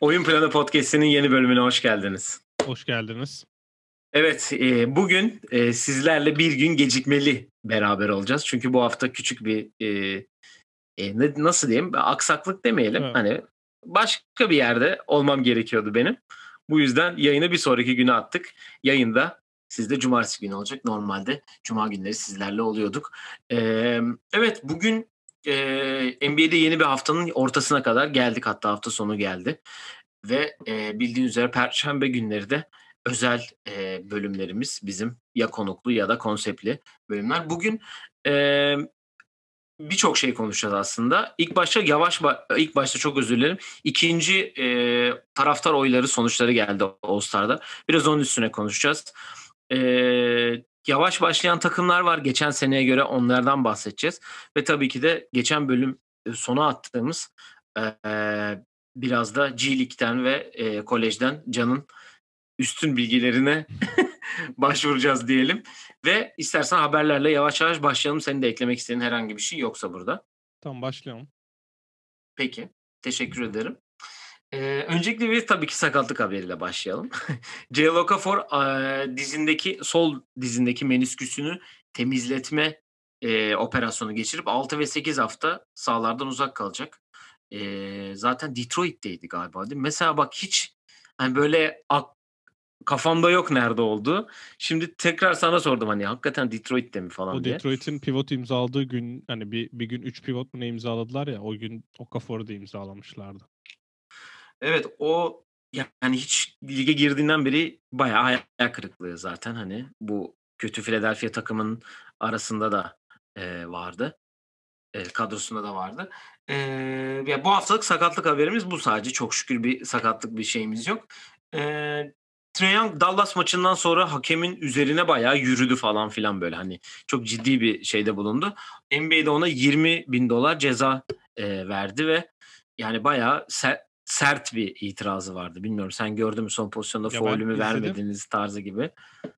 Oyun Planı Podcast'inin yeni bölümüne hoş geldiniz. Hoş geldiniz. Evet, e, bugün e, sizlerle bir gün gecikmeli beraber olacağız. Çünkü bu hafta küçük bir e, e, nasıl diyeyim aksaklık demeyelim. Evet. Hani başka bir yerde olmam gerekiyordu benim. Bu yüzden yayını bir sonraki güne attık. Yayında sizde cumartesi günü olacak. Normalde cuma günleri sizlerle oluyorduk. E, evet, bugün e, NBA'de yeni bir haftanın ortasına kadar geldik. Hatta hafta sonu geldi. Ve e, bildiğiniz üzere Perşembe günleri de özel e, bölümlerimiz bizim ya konuklu ya da konseptli bölümler. Bugün e, birçok şey konuşacağız aslında. İlk başta yavaş ilk başta çok özür dilerim. İkinci e, taraftar oyları sonuçları geldi All Star'da. Biraz onun üstüne konuşacağız. E, yavaş başlayan takımlar var. Geçen seneye göre onlardan bahsedeceğiz. Ve tabii ki de geçen bölüm e, sona attığımız e, biraz da G League'den ve e, kolejden Can'ın üstün bilgilerine başvuracağız diyelim. Ve istersen haberlerle yavaş yavaş başlayalım. Senin de eklemek istediğin herhangi bir şey yoksa burada. Tamam başlayalım. Peki. Teşekkür ederim. Ee, öncelikle bir tabii ki sakatlık haberiyle başlayalım. J. Okafor e, dizindeki sol dizindeki menisküsünü temizletme e, operasyonu geçirip 6 ve 8 hafta sahalardan uzak kalacak. E, zaten Detroit'teydi galiba değil mi? Mesela bak hiç hani böyle ak- kafamda yok nerede olduğu. Şimdi tekrar sana sordum hani hakikaten Detroit'te mi falan O diye. Detroit'in pivot imzaladığı gün hani bir, bir gün 3 pivot mu ne imzaladılar ya o gün Okafor'u da imzalamışlardı. Evet o yani hiç lige girdiğinden beri bayağı hayal kırıklığı zaten hani bu kötü Philadelphia takımın arasında da e, vardı. E, kadrosunda da vardı. E, ya bu haftalık sakatlık haberimiz bu sadece. Çok şükür bir sakatlık bir şeyimiz yok. E, Trae Dallas maçından sonra hakemin üzerine bayağı yürüdü falan filan böyle hani çok ciddi bir şeyde bulundu. NBA'de ona 20 bin dolar ceza e, verdi ve yani bayağı ser- sert bir itirazı vardı. Bilmiyorum sen gördün mü son pozisyonda faulümü vermediniz tarzı gibi.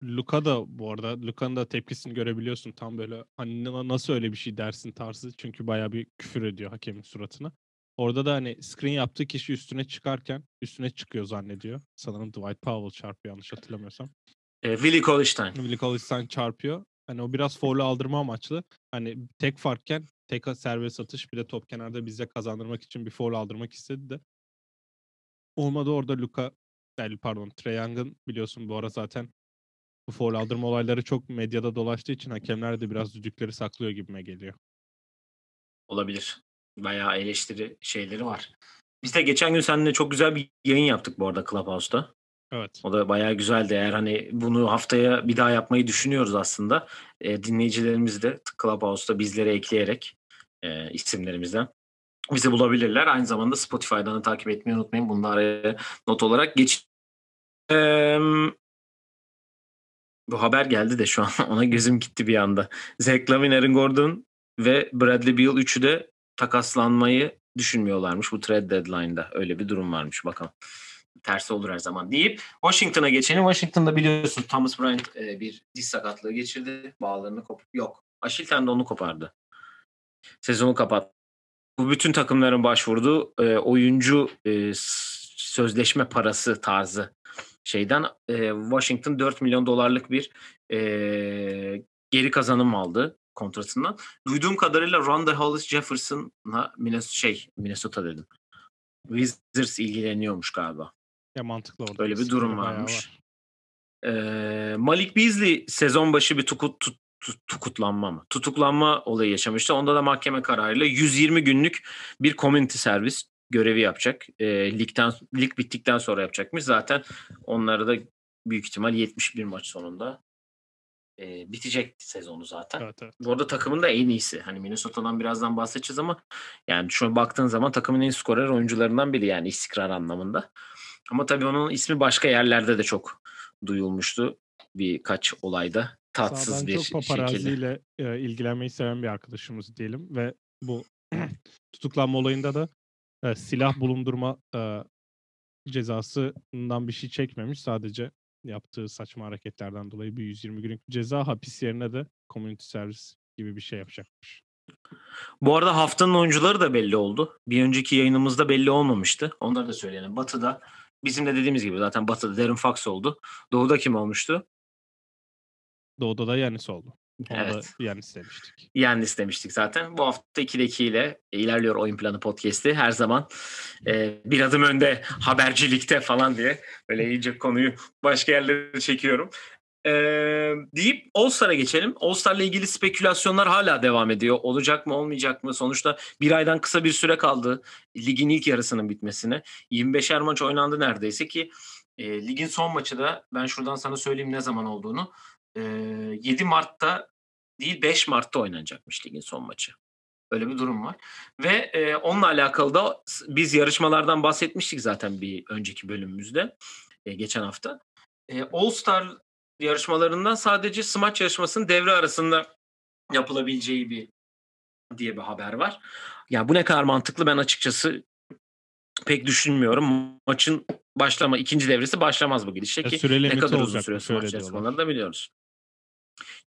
Luka da bu arada Luka'nın da tepkisini görebiliyorsun tam böyle hani na- nasıl öyle bir şey dersin tarzı çünkü bayağı bir küfür ediyor hakemin suratına. Orada da hani screen yaptığı kişi üstüne çıkarken üstüne çıkıyor zannediyor. Sanırım Dwight Powell çarpıyor yanlış hatırlamıyorsam. E, Willie Cauley-Stein. Willie Cauley-Stein çarpıyor. Hani o biraz foul'ü aldırma amaçlı. Hani tek farkken tek serbest atış bir de top kenarda bize kazandırmak için bir foul aldırmak istedi de. Olmadı orada Luka yani pardon Trae Young'ın biliyorsun bu ara zaten bu foul aldırma olayları çok medyada dolaştığı için hakemler de biraz düdükleri saklıyor gibime geliyor. Olabilir. Bayağı eleştiri şeyleri var. Biz de geçen gün seninle çok güzel bir yayın yaptık bu arada Clubhouse'da. Evet. O da bayağı güzeldi. Eğer hani bunu haftaya bir daha yapmayı düşünüyoruz aslında. E, dinleyicilerimiz de Clubhouse'da bizlere ekleyerek e, isimlerimizden bizi bulabilirler. Aynı zamanda Spotify'dan da takip etmeyi unutmayın. Bunu da araya not olarak geç. Eee, bu haber geldi de şu an ona gözüm gitti bir anda. Zach Lavine, Aaron Gordon ve Bradley Beal üçü de takaslanmayı düşünmüyorlarmış bu trade deadline'da. Öyle bir durum varmış bakalım. Tersi olur her zaman deyip Washington'a geçelim. Washington'da biliyorsun Thomas Bryant e, bir diz sakatlığı geçirdi. Bağlarını kop yok. Aşil tendonunu kopardı. Sezonu kapattı. Bu bütün takımların başvurduğu e, oyuncu e, sözleşme parası tarzı şeyden e, Washington 4 milyon dolarlık bir e, geri kazanım aldı kontratından. Duyduğum kadarıyla Ronda Hollis Jefferson'la Minnesota, şey Minnesota dedim. Wizards ilgileniyormuş galiba. Ya mantıklı orada. Öyle bir durum varmış. var. Ee, Malik Beasley sezon başı bir tukut, tut, tut- tukutlanma mı? Tutuklanma olayı yaşamıştı. Onda da mahkeme kararıyla 120 günlük bir community servis görevi yapacak. Ee, ligden lig bittikten sonra yapacakmış. Zaten onları da büyük ihtimal 71 maç sonunda e, bitecek sezonu zaten. Evet evet. Bu arada takımın da en iyisi. Hani Minnesota'dan birazdan bahsedeceğiz ama yani şu baktığın zaman takımın en skorer oyuncularından biri yani istikrar anlamında. Ama tabii onun ismi başka yerlerde de çok duyulmuştu birkaç olayda. Tatsız Sağdan bir çok şekilde. paparaziyle e, ilgilenmeyi seven bir arkadaşımız diyelim ve bu tutuklanma olayında da e, silah bulundurma e, cezasından bir şey çekmemiş. Sadece yaptığı saçma hareketlerden dolayı bir 120 günlük ceza hapis yerine de community service gibi bir şey yapacakmış. Bu arada haftanın oyuncuları da belli oldu. Bir önceki yayınımızda belli olmamıştı. Onları da söyleyelim. Batı'da bizim de dediğimiz gibi zaten Batı'da Darren Fox oldu. Doğu'da kim olmuştu? Doğu'da da Yanis oldu. Onu Evet. da Yanis demiştik. Yani istemiştik zaten. Bu hafta 2'de 2 ile ilerliyor Oyun Planı Podcast'i. Her zaman e, bir adım önde habercilikte falan diye böyle iyice konuyu başka yerlere çekiyorum. E, deyip All-Star'a geçelim. All-Star'la ilgili spekülasyonlar hala devam ediyor. Olacak mı olmayacak mı? Sonuçta bir aydan kısa bir süre kaldı ligin ilk yarısının bitmesine. 25'er maç oynandı neredeyse ki e, ligin son maçı da ben şuradan sana söyleyeyim ne zaman olduğunu. E, 7 Mart'ta değil 5 Mart'ta oynanacakmış ligin son maçı. Öyle bir durum var. Ve e, onunla alakalı da biz yarışmalardan bahsetmiştik zaten bir önceki bölümümüzde e, geçen hafta. E, All Star yarışmalarından sadece smaç yarışmasının devre arasında yapılabileceği bir diye bir haber var. Ya bu ne kadar mantıklı ben açıkçası pek düşünmüyorum. Maçın başlama ikinci devresi başlamaz bu gidişle ki ne kadar uzun smaç diyorlar. yarışmaları da biliyoruz.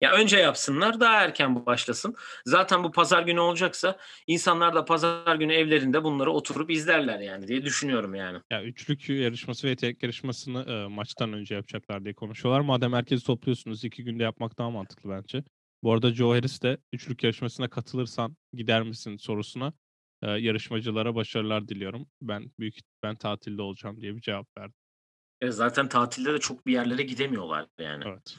Ya önce yapsınlar daha erken bu başlasın. Zaten bu pazar günü olacaksa insanlar da pazar günü evlerinde bunları oturup izlerler yani diye düşünüyorum yani. Ya üçlük yarışması ve tek yarışmasını e, maçtan önce yapacaklar diye konuşuyorlar. Madem herkesi topluyorsunuz iki günde yapmak daha mantıklı bence. Bu arada Joe Harris de üçlük yarışmasına katılırsan gider misin sorusuna e, yarışmacılara başarılar diliyorum. Ben büyük ben tatilde olacağım diye bir cevap verdi. E zaten tatilde de çok bir yerlere gidemiyorlar yani. Evet.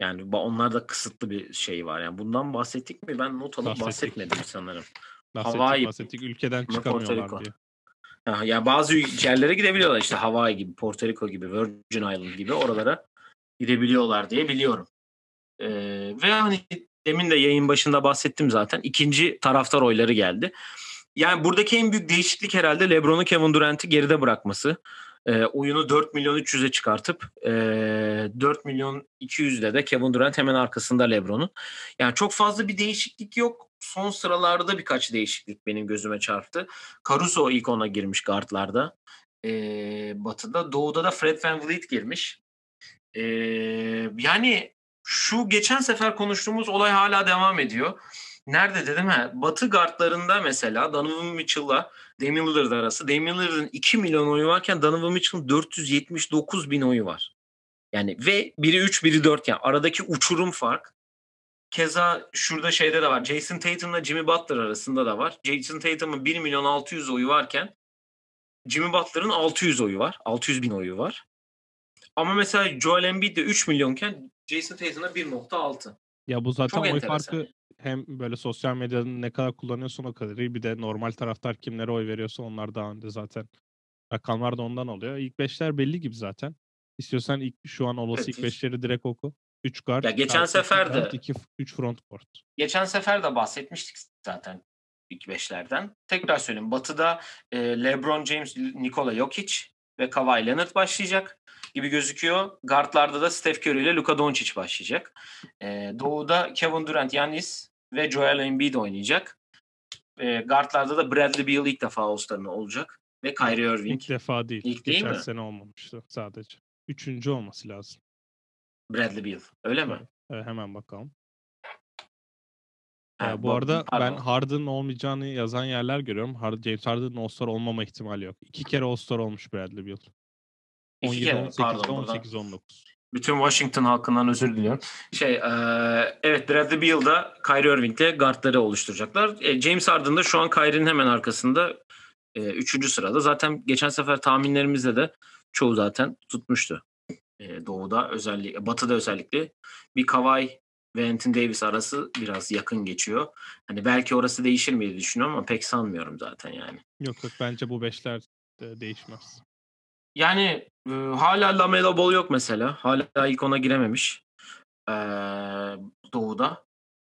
Yani ba- onlar da kısıtlı bir şey var. Yani bundan bahsettik mi? Ben not alıp Bahsettik. bahsetmedim sanırım. Bahsettik Hawaii bahsettik ülkeden çıkamıyorlar diye. Ya bazı yerlere gidebiliyorlar işte Hawaii gibi, Porto Rico gibi, Virgin Island gibi oralara gidebiliyorlar diye biliyorum. Ee, ve hani demin de yayın başında bahsettim zaten. İkinci taraftar oyları geldi. Yani buradaki en büyük değişiklik herhalde LeBron'u Kevin Durant'i geride bırakması. Ee, oyunu 4 milyon 300'e çıkartıp e, 4 milyon 200'de de Kevin Durant hemen arkasında LeBron'un. Yani çok fazla bir değişiklik yok. Son sıralarda birkaç değişiklik benim gözüme çarptı. Caruso ilk ona girmiş guardlarda. Ee, batı'da. Doğu'da da Fred VanVleet girmiş. Ee, yani şu geçen sefer konuştuğumuz olay hala devam ediyor. Nerede dedim ha? Batı guardlarında mesela Donovan Mitchell'la Damian Lillard arası. Damian Lillard'ın 2 milyon oyu varken Donovan Mitchell'ın 479 bin oyu var. Yani ve biri 3 biri 4 yani aradaki uçurum fark. Keza şurada şeyde de var. Jason Tatum'la Jimmy Butler arasında da var. Jason Tatum'un 1 milyon 600 oyu varken Jimmy Butler'ın 600 oyu var. 600 bin oyu var. Ama mesela Joel Embiid de 3 milyonken Jason Tatum'da 1.6. Ya bu zaten Çok oy enteresan. farkı hem böyle sosyal medyanın ne kadar kullanıyorsun o kadar iyi. Bir de normal taraftar kimlere oy veriyorsa onlar daha önde zaten. Rakamlar da ondan oluyor. İlk beşler belli gibi zaten. İstiyorsan ilk şu an olası Evet, ilk hiç- beşleri direkt oku. 3 guard, Ya geçen sefer de- guard, iki, 3 front court. Geçen sefer de bahsetmiştik zaten ilk beşlerden. Tekrar söyleyeyim. Batı'da e, LeBron James, Nikola Jokic ve Kawhi Leonard başlayacak gibi gözüküyor. Guardlarda da Steph Curry ile Luka Doncic başlayacak. E, Doğu'da Kevin Durant, Giannis ve Joel Embiid oynayacak. E, guardlarda da Bradley Beal ilk defa All-Star'ın olacak. Ve Kyrie Irving. İlk defa değil. İlk değil Geçen mi? sene olmamıştı sadece. Üçüncü olması lazım. Bradley Beal. Öyle mi? Evet. Hemen bakalım. Ha, Ya bu arada ben pardon. Harden'ın olmayacağını yazan yerler görüyorum. Hard, James Harden'ın All-Star olmama ihtimali yok. İki kere All-Star olmuş Bradley Beal. İki 17 kere, 18 pardon, buradan. 18 19. Bütün Washington halkından özür diliyorum. Şey, eee, evet Bradley Beal'da Kyrie Irving'le guardları oluşturacaklar. E, James Harden da şu an Kyrie'nin hemen arkasında e, üçüncü sırada. Zaten geçen sefer tahminlerimizde de çoğu zaten tutmuştu. E, doğu'da özellikle, batı'da özellikle bir Kawhi ve Anthony Davis arası biraz yakın geçiyor. Hani belki orası değişir mi diye düşünüyorum ama pek sanmıyorum zaten yani. Yok yok bence bu beşler de değişmez. Yani e, hala Lamelo Ball yok mesela. Hala ilk ona girememiş. E, Doğu'da.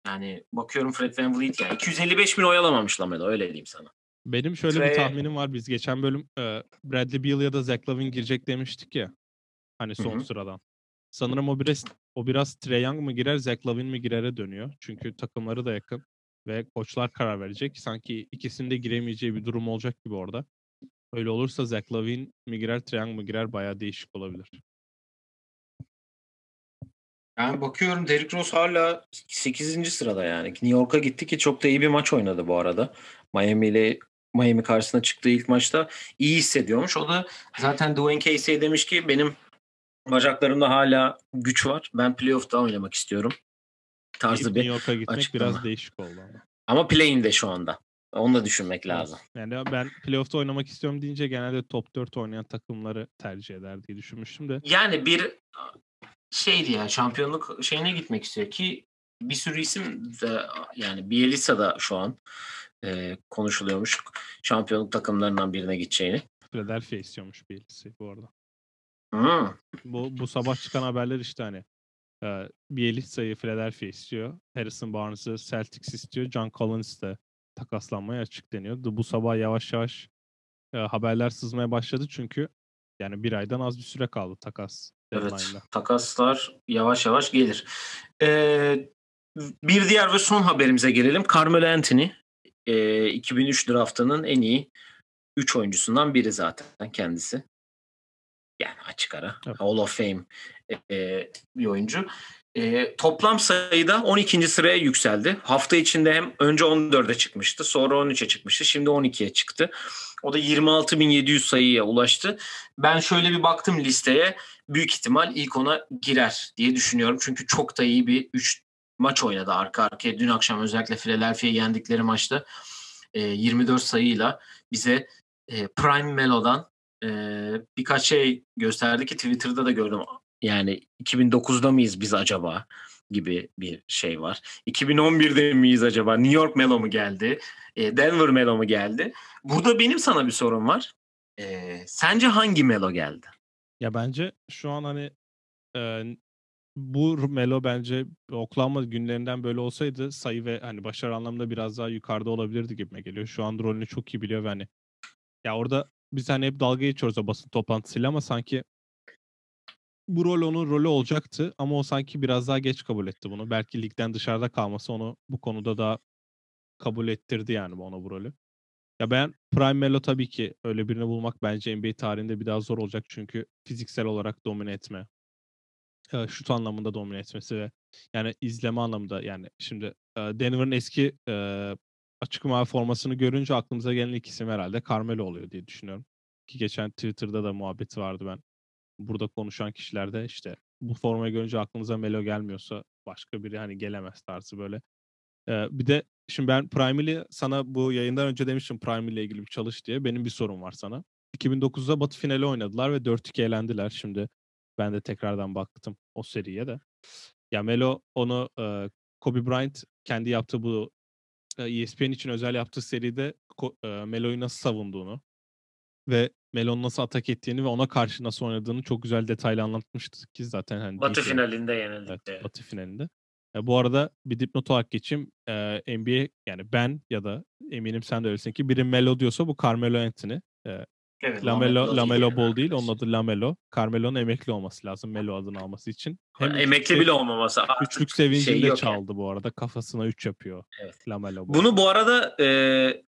Yani bakıyorum Fred VanVleet yani 255 bin oy alamamış Lamelo öyle diyeyim sana. Benim şöyle Trey- bir tahminim var. Biz geçen bölüm e, Bradley Beal ya da Zach Lavin girecek demiştik ya. Hani son hı. sıradan. Sanırım o biraz o biraz Trey Young mı girer, Zach Lavin mi girere dönüyor. Çünkü takımları da yakın ve koçlar karar verecek. Sanki ikisinin de giremeyeceği bir durum olacak gibi orada. Öyle olursa Zach Lavin mi girer, Young mı girer bayağı değişik olabilir. Ben bakıyorum Derrick Rose hala 8. sırada yani. New York'a gitti ki çok da iyi bir maç oynadı bu arada. Miami ile Miami karşısına çıktığı ilk maçta iyi hissediyormuş. O da zaten Dwayne Casey demiş ki benim bacaklarımda hala güç var. Ben playoff'ta oynamak istiyorum. Tarzı New bir York'a gitmek açıklama. biraz değişik oldu ama. ama play'inde şu anda. Onu da düşünmek lazım. Yani ben playoff'ta oynamak istiyorum deyince genelde top 4 oynayan takımları tercih eder diye düşünmüştüm de. Yani bir şeydi ya şampiyonluk şeyine gitmek istiyor ki bir sürü isim de yani Bielitsa da şu an e, konuşuluyormuş şampiyonluk takımlarından birine gideceğini. Philadelphia istiyormuş birisi bu arada. Hmm. Bu, bu sabah çıkan haberler işte hani e, Bielitsa'yı Philadelphia istiyor. Harrison Barnes'ı Celtics istiyor. John Collins de takaslanmaya açık deniyor. Bu sabah yavaş yavaş e, haberler sızmaya başladı çünkü yani bir aydan az bir süre kaldı takas Evet deadline'da. takaslar yavaş yavaş gelir. Ee, bir diğer ve son haberimize gelelim. Carmelo Anthony e, 2003 draftının en iyi 3 oyuncusundan biri zaten kendisi. Yani açık ara. Evet. Hall of Fame e, bir oyuncu. E, toplam sayıda 12. sıraya yükseldi. Hafta içinde hem önce 14'e çıkmıştı, sonra 13'e çıkmıştı, şimdi 12'ye çıktı. O da 26.700 sayıya ulaştı. Ben şöyle bir baktım listeye. Büyük ihtimal ilk ona girer diye düşünüyorum. Çünkü çok da iyi bir 3 maç oynadı arka arkaya. Dün akşam özellikle Philadelphia'yı yendikleri maçta e, 24 sayıyla bize e, Prime Melo'dan e, birkaç şey gösterdi ki Twitter'da da gördüm. Yani 2009'da mıyız biz acaba gibi bir şey var. 2011'de miyiz acaba? New York Melo mu geldi? E, Denver Melo mu geldi? Burada benim sana bir sorum var. E, sence hangi Melo geldi? Ya bence şu an hani e, bu Melo bence Oklahoma günlerinden böyle olsaydı sayı ve hani başarı anlamında biraz daha yukarıda olabilirdi gibime geliyor. Şu an rolünü çok iyi biliyor ve hani ya orada biz hani hep dalga geçiyoruz o basın toplantısıyla ama sanki bu rol onun rolü olacaktı ama o sanki biraz daha geç kabul etti bunu. Belki ligden dışarıda kalması onu bu konuda da kabul ettirdi yani ona bu rolü. Ya ben Prime Melo tabii ki öyle birini bulmak bence NBA tarihinde bir daha zor olacak çünkü fiziksel olarak domine etme, e, şut anlamında domine etmesi ve yani izleme anlamında yani şimdi e, Denver'ın eski e, açık mavi formasını görünce aklımıza gelen ilk isim herhalde Carmelo oluyor diye düşünüyorum. Ki geçen Twitter'da da muhabbeti vardı ben. Burada konuşan kişilerde işte bu formayı görünce aklınıza Melo gelmiyorsa başka biri hani gelemez tarzı böyle. E, bir de şimdi ben Prime'li sana bu yayından önce demiştim Prime ile ilgili bir çalış diye. Benim bir sorum var sana. 2009'da Batı finali oynadılar ve 4-2 elendiler. Şimdi ben de tekrardan baktım o seriye de. Ya Melo onu e, Kobe Bryant kendi yaptığı bu e, ESPN için özel yaptığı seride e, Melo'yu nasıl savunduğunu ve Melo'nun nasıl atak ettiğini ve ona karşı nasıl oynadığını çok güzel detaylı anlatmıştı ki zaten hani Batı DC finalinde yenildik. Evet, Evet. Batı finalinde. E, bu arada bir dipnot olarak geçeyim. E, NBA yani ben ya da eminim sen de öylesin ki biri Melo diyorsa bu Carmelo Anthony. E, Evet, Lamelo, Lamelo Ball değil onun adı Lamelo. Carmelo'nun emekli olması lazım Melo adını alması için. Hem Emekli bile olmaması artık Üçlük sevincini şey çaldı bu arada. Kafasına 3 yapıyor Evet. Lamelo Ball. Bunu bu arada e,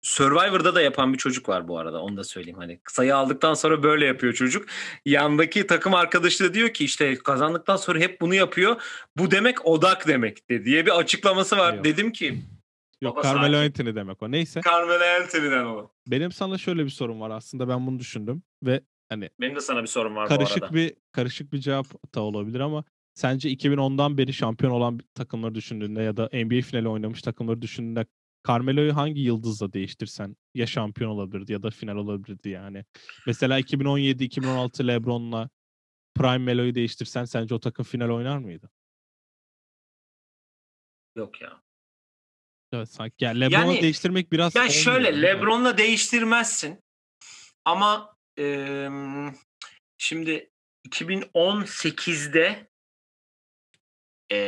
Survivor'da da yapan bir çocuk var bu arada. Onu da söyleyeyim. Hani sayı aldıktan sonra böyle yapıyor çocuk. Yandaki takım arkadaşı da diyor ki işte kazandıktan sonra hep bunu yapıyor. Bu demek odak demekti diye bir açıklaması var. Yok. Dedim ki Yok baba Carmelo sakin. Anthony demek o. Neyse. Carmelo Anthony'den o. Benim sana şöyle bir sorum var aslında ben bunu düşündüm ve hani Benim de sana bir sorum var bu karışık arada. bir karışık bir cevap da olabilir ama sence 2010'dan beri şampiyon olan takımları düşündüğünde ya da NBA finali oynamış takımları düşündüğünde Carmelo'yu hangi yıldızla değiştirsen ya şampiyon olabilirdi ya da final olabilirdi yani. Mesela 2017-2016 LeBron'la Prime Melo'yu değiştirsen sence o takım final oynar mıydı? Yok ya. Evet sanki yani LeBron'u Yani- değiştirmek biraz Ya olmuyor, şöyle? LeBron'la değiştirmezsin. Ama e, şimdi 2018'de e,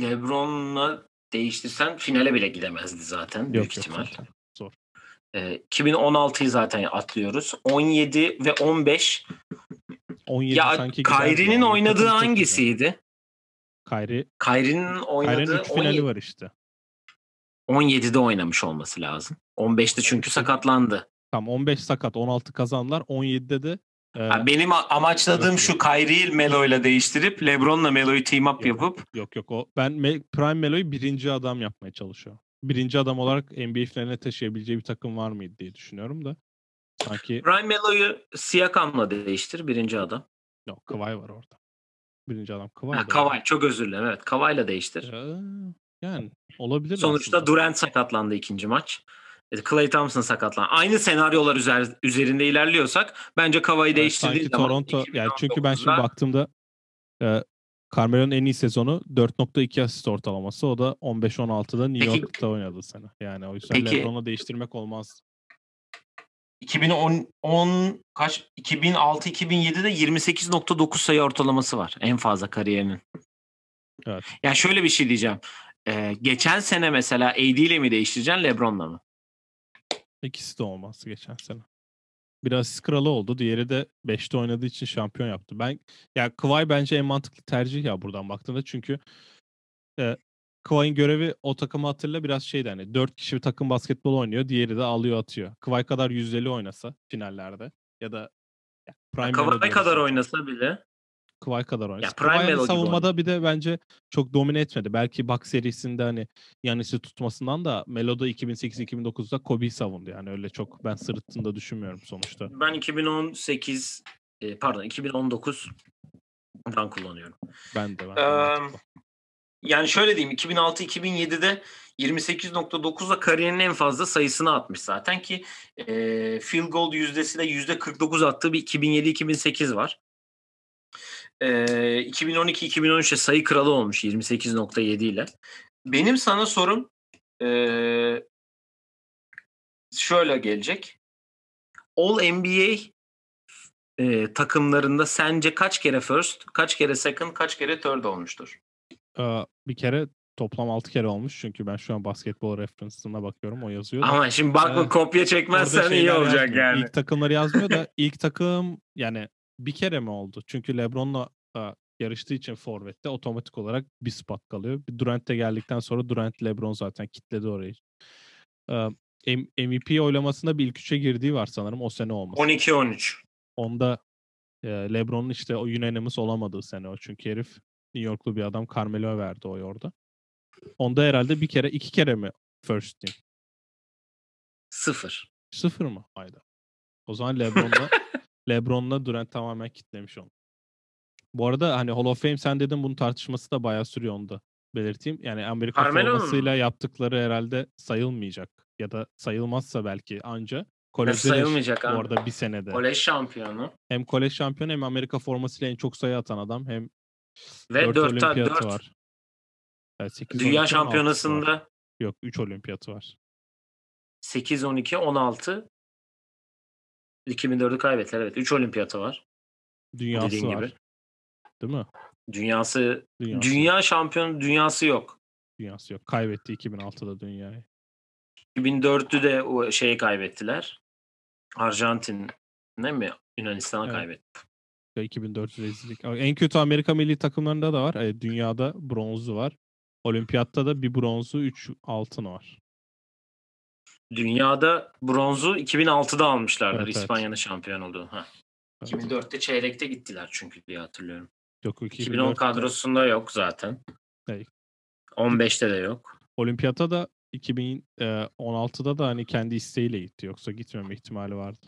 LeBron'la değiştirsen finale bile gidemezdi zaten büyük Yok yok ihtimal. zaten. Zor. E, 2016'yı zaten atlıyoruz. 17 ve 15. 17 Ya sanki Kyrie'nin yani. oynadığı hangisiydi? Kyrie, Kyrie'nin oynadığı Kyrie'nin 3 finali 17 var işte. 17'de oynamış olması lazım. 15'te çünkü sakatlandı. Tam 15 sakat 16 kazandılar. 17'de de Ha, benim amaçladığım yok, şu yok. Kyrie'yi Melo'yla değiştirip LeBron'la Melo'yu team up Yok. yapıp Yok yok o ben Me- Prime Melo'yu birinci adam yapmaya çalışıyor. Birinci adam olarak NBA finaline taşıyabileceği bir takım var mıydı diye düşünüyorum da. Sanki Prime Melo'yu Siakam'la değiştir birinci adam. yok Kawhi var orada. Birinci adam Kawhi. Ha, çok özür dilerim. Evet Kawhi'la değiştir. Ee, yani olabilir Sonuçta aslında. Durant sakatlandı ikinci maç. Clay Thompson sakatlandı. Aynı senaryolar üzer, üzerinde ilerliyorsak bence Kawhi'yi Evet, değiştirdiği zaman Toronto yani çünkü ben şimdi 2019'da baktığımda e, Carmelo'nun en iyi sezonu 4.2 asist ortalaması. O da 15-16'da New Peki- York'ta oynadı sene. Yani o yüzden Peki- LeBron'u değiştirmek olmaz. 2010 10 kaç 2006 2007'de 28.9 sayı ortalaması var en fazla kariyerinin. Evet. Yani şöyle bir şey diyeceğim. Ee, geçen sene mesela AD ile mi değiştireceksin LeBron'la mı? İkisi de olmaz geçen sene. Bir asist kralı oldu. Diğeri de 5'te oynadığı için şampiyon yaptı. Ben ya Kawhi bence en mantıklı tercih ya buradan baktığında çünkü e, Kawhi'nin görevi o takımı hatırla biraz şeydi hani 4 kişi bir takım basketbol oynuyor. Diğeri de alıyor atıyor. Kawhi kadar yüzdeli oynasa finallerde ya da Prime Kawhi kadar oynasa bile Kawhi kadar. Prime Kawhi hani savunmada bir de bence çok domine etmedi. Belki Bucks serisinde hani Yanis'i tutmasından da Melo'da 2008-2009'da Kobe'yi savundu. Yani öyle çok ben sırıttığını da düşünmüyorum sonuçta. ben 2018 e, pardon 2019 dan kullanıyorum. Ben de ben. de Eee, mantıklı. Yani şöyle diyeyim 2006-2007'de 28.9'la kariyerinin en fazla sayısını atmış zaten ki e, field goal yüzdesi de %49 attığı bir 2007-2008 var. E, 2012-2013'te sayı kralı olmuş 28.7 ile. Benim sana sorum e, şöyle gelecek. All NBA e, takımlarında sence kaç kere first, kaç kere second, kaç kere third olmuştur? Ee, bir kere toplam 6 kere olmuş çünkü ben şu an basketbol reference'ına bakıyorum o yazıyor. da. Ama şimdi bakma Ee, kopya çekmezsen iyi olacak yazmıyor. yani. İlk takımları yazmıyor da ilk takım yani bir kere mi oldu? Çünkü LeBron'la e, yarıştığı için Forvet'te otomatik olarak bir spot kalıyor. Bir Durant de geldikten sonra Durant LeBron zaten kitledi orayı. Ee, MVP oylamasında bir ilk üçe girdiği var sanırım o sene olması. 12-13. Onda e, LeBron'un işte o unanimous olamadığı sene o. Çünkü herif New Yorklu bir adam Carmelo'ya verdi oyu orada. Onda herhalde bir kere iki kere mi first team? Sıfır. Sıfır mı? Hayda. O zaman LeBron'la LeBron'la Durant tamamen kitlemiş onu. Bu arada hani Hall of Fame sen dedin bunun tartışması da bayağı sürüyor onu da belirteyim. Yani Amerika Carmelo'nun mu? formasıyla yaptıkları herhalde sayılmayacak. Ya da sayılmazsa belki anca. Kolejde de sayılmayacak abi? arada bir senede. Kolej şampiyonu. Hem kolej şampiyonu hem Amerika formasıyla en çok sayı atan adam. Hem Ve 4 4 olimpiyatı 4 var. Evet, 8, dünya 12, 16'sı var. şampiyonasında Yok 3 olimpiyatı var. 8 12 16 2004'ü kaybettiler. Evet 3 olimpiyatı var. Dünyası var. gibi. Değil mi? Dünyası Dünyası, dünya şampiyonu dünyası yok. dünyası yok. Kaybetti 2006'da dünyayı. 2004'ü de o şeyi kaybettiler. Arjantin ne mi? Yunanistan'a Evet. kaybetti. Ya 2004 rezillik. En kötü Amerika milli takımlarında da var. E, dünyada bronzu var. Olimpiyatta da bir bronzu, 3 altın var. Dünyada bronzu 2006'da almışlardır Evet, evet. İspanya'nın şampiyon olduğu. Ha. Evet. 2004'te çeyrekte gittiler çünkü diye hatırlıyorum. Yok, 2010 2004'te kadrosunda yok zaten. Hey. 15'te de yok. Olimpiyata da 2016'da da hani kendi isteğiyle gitti. Yoksa gitmeme ihtimali vardı.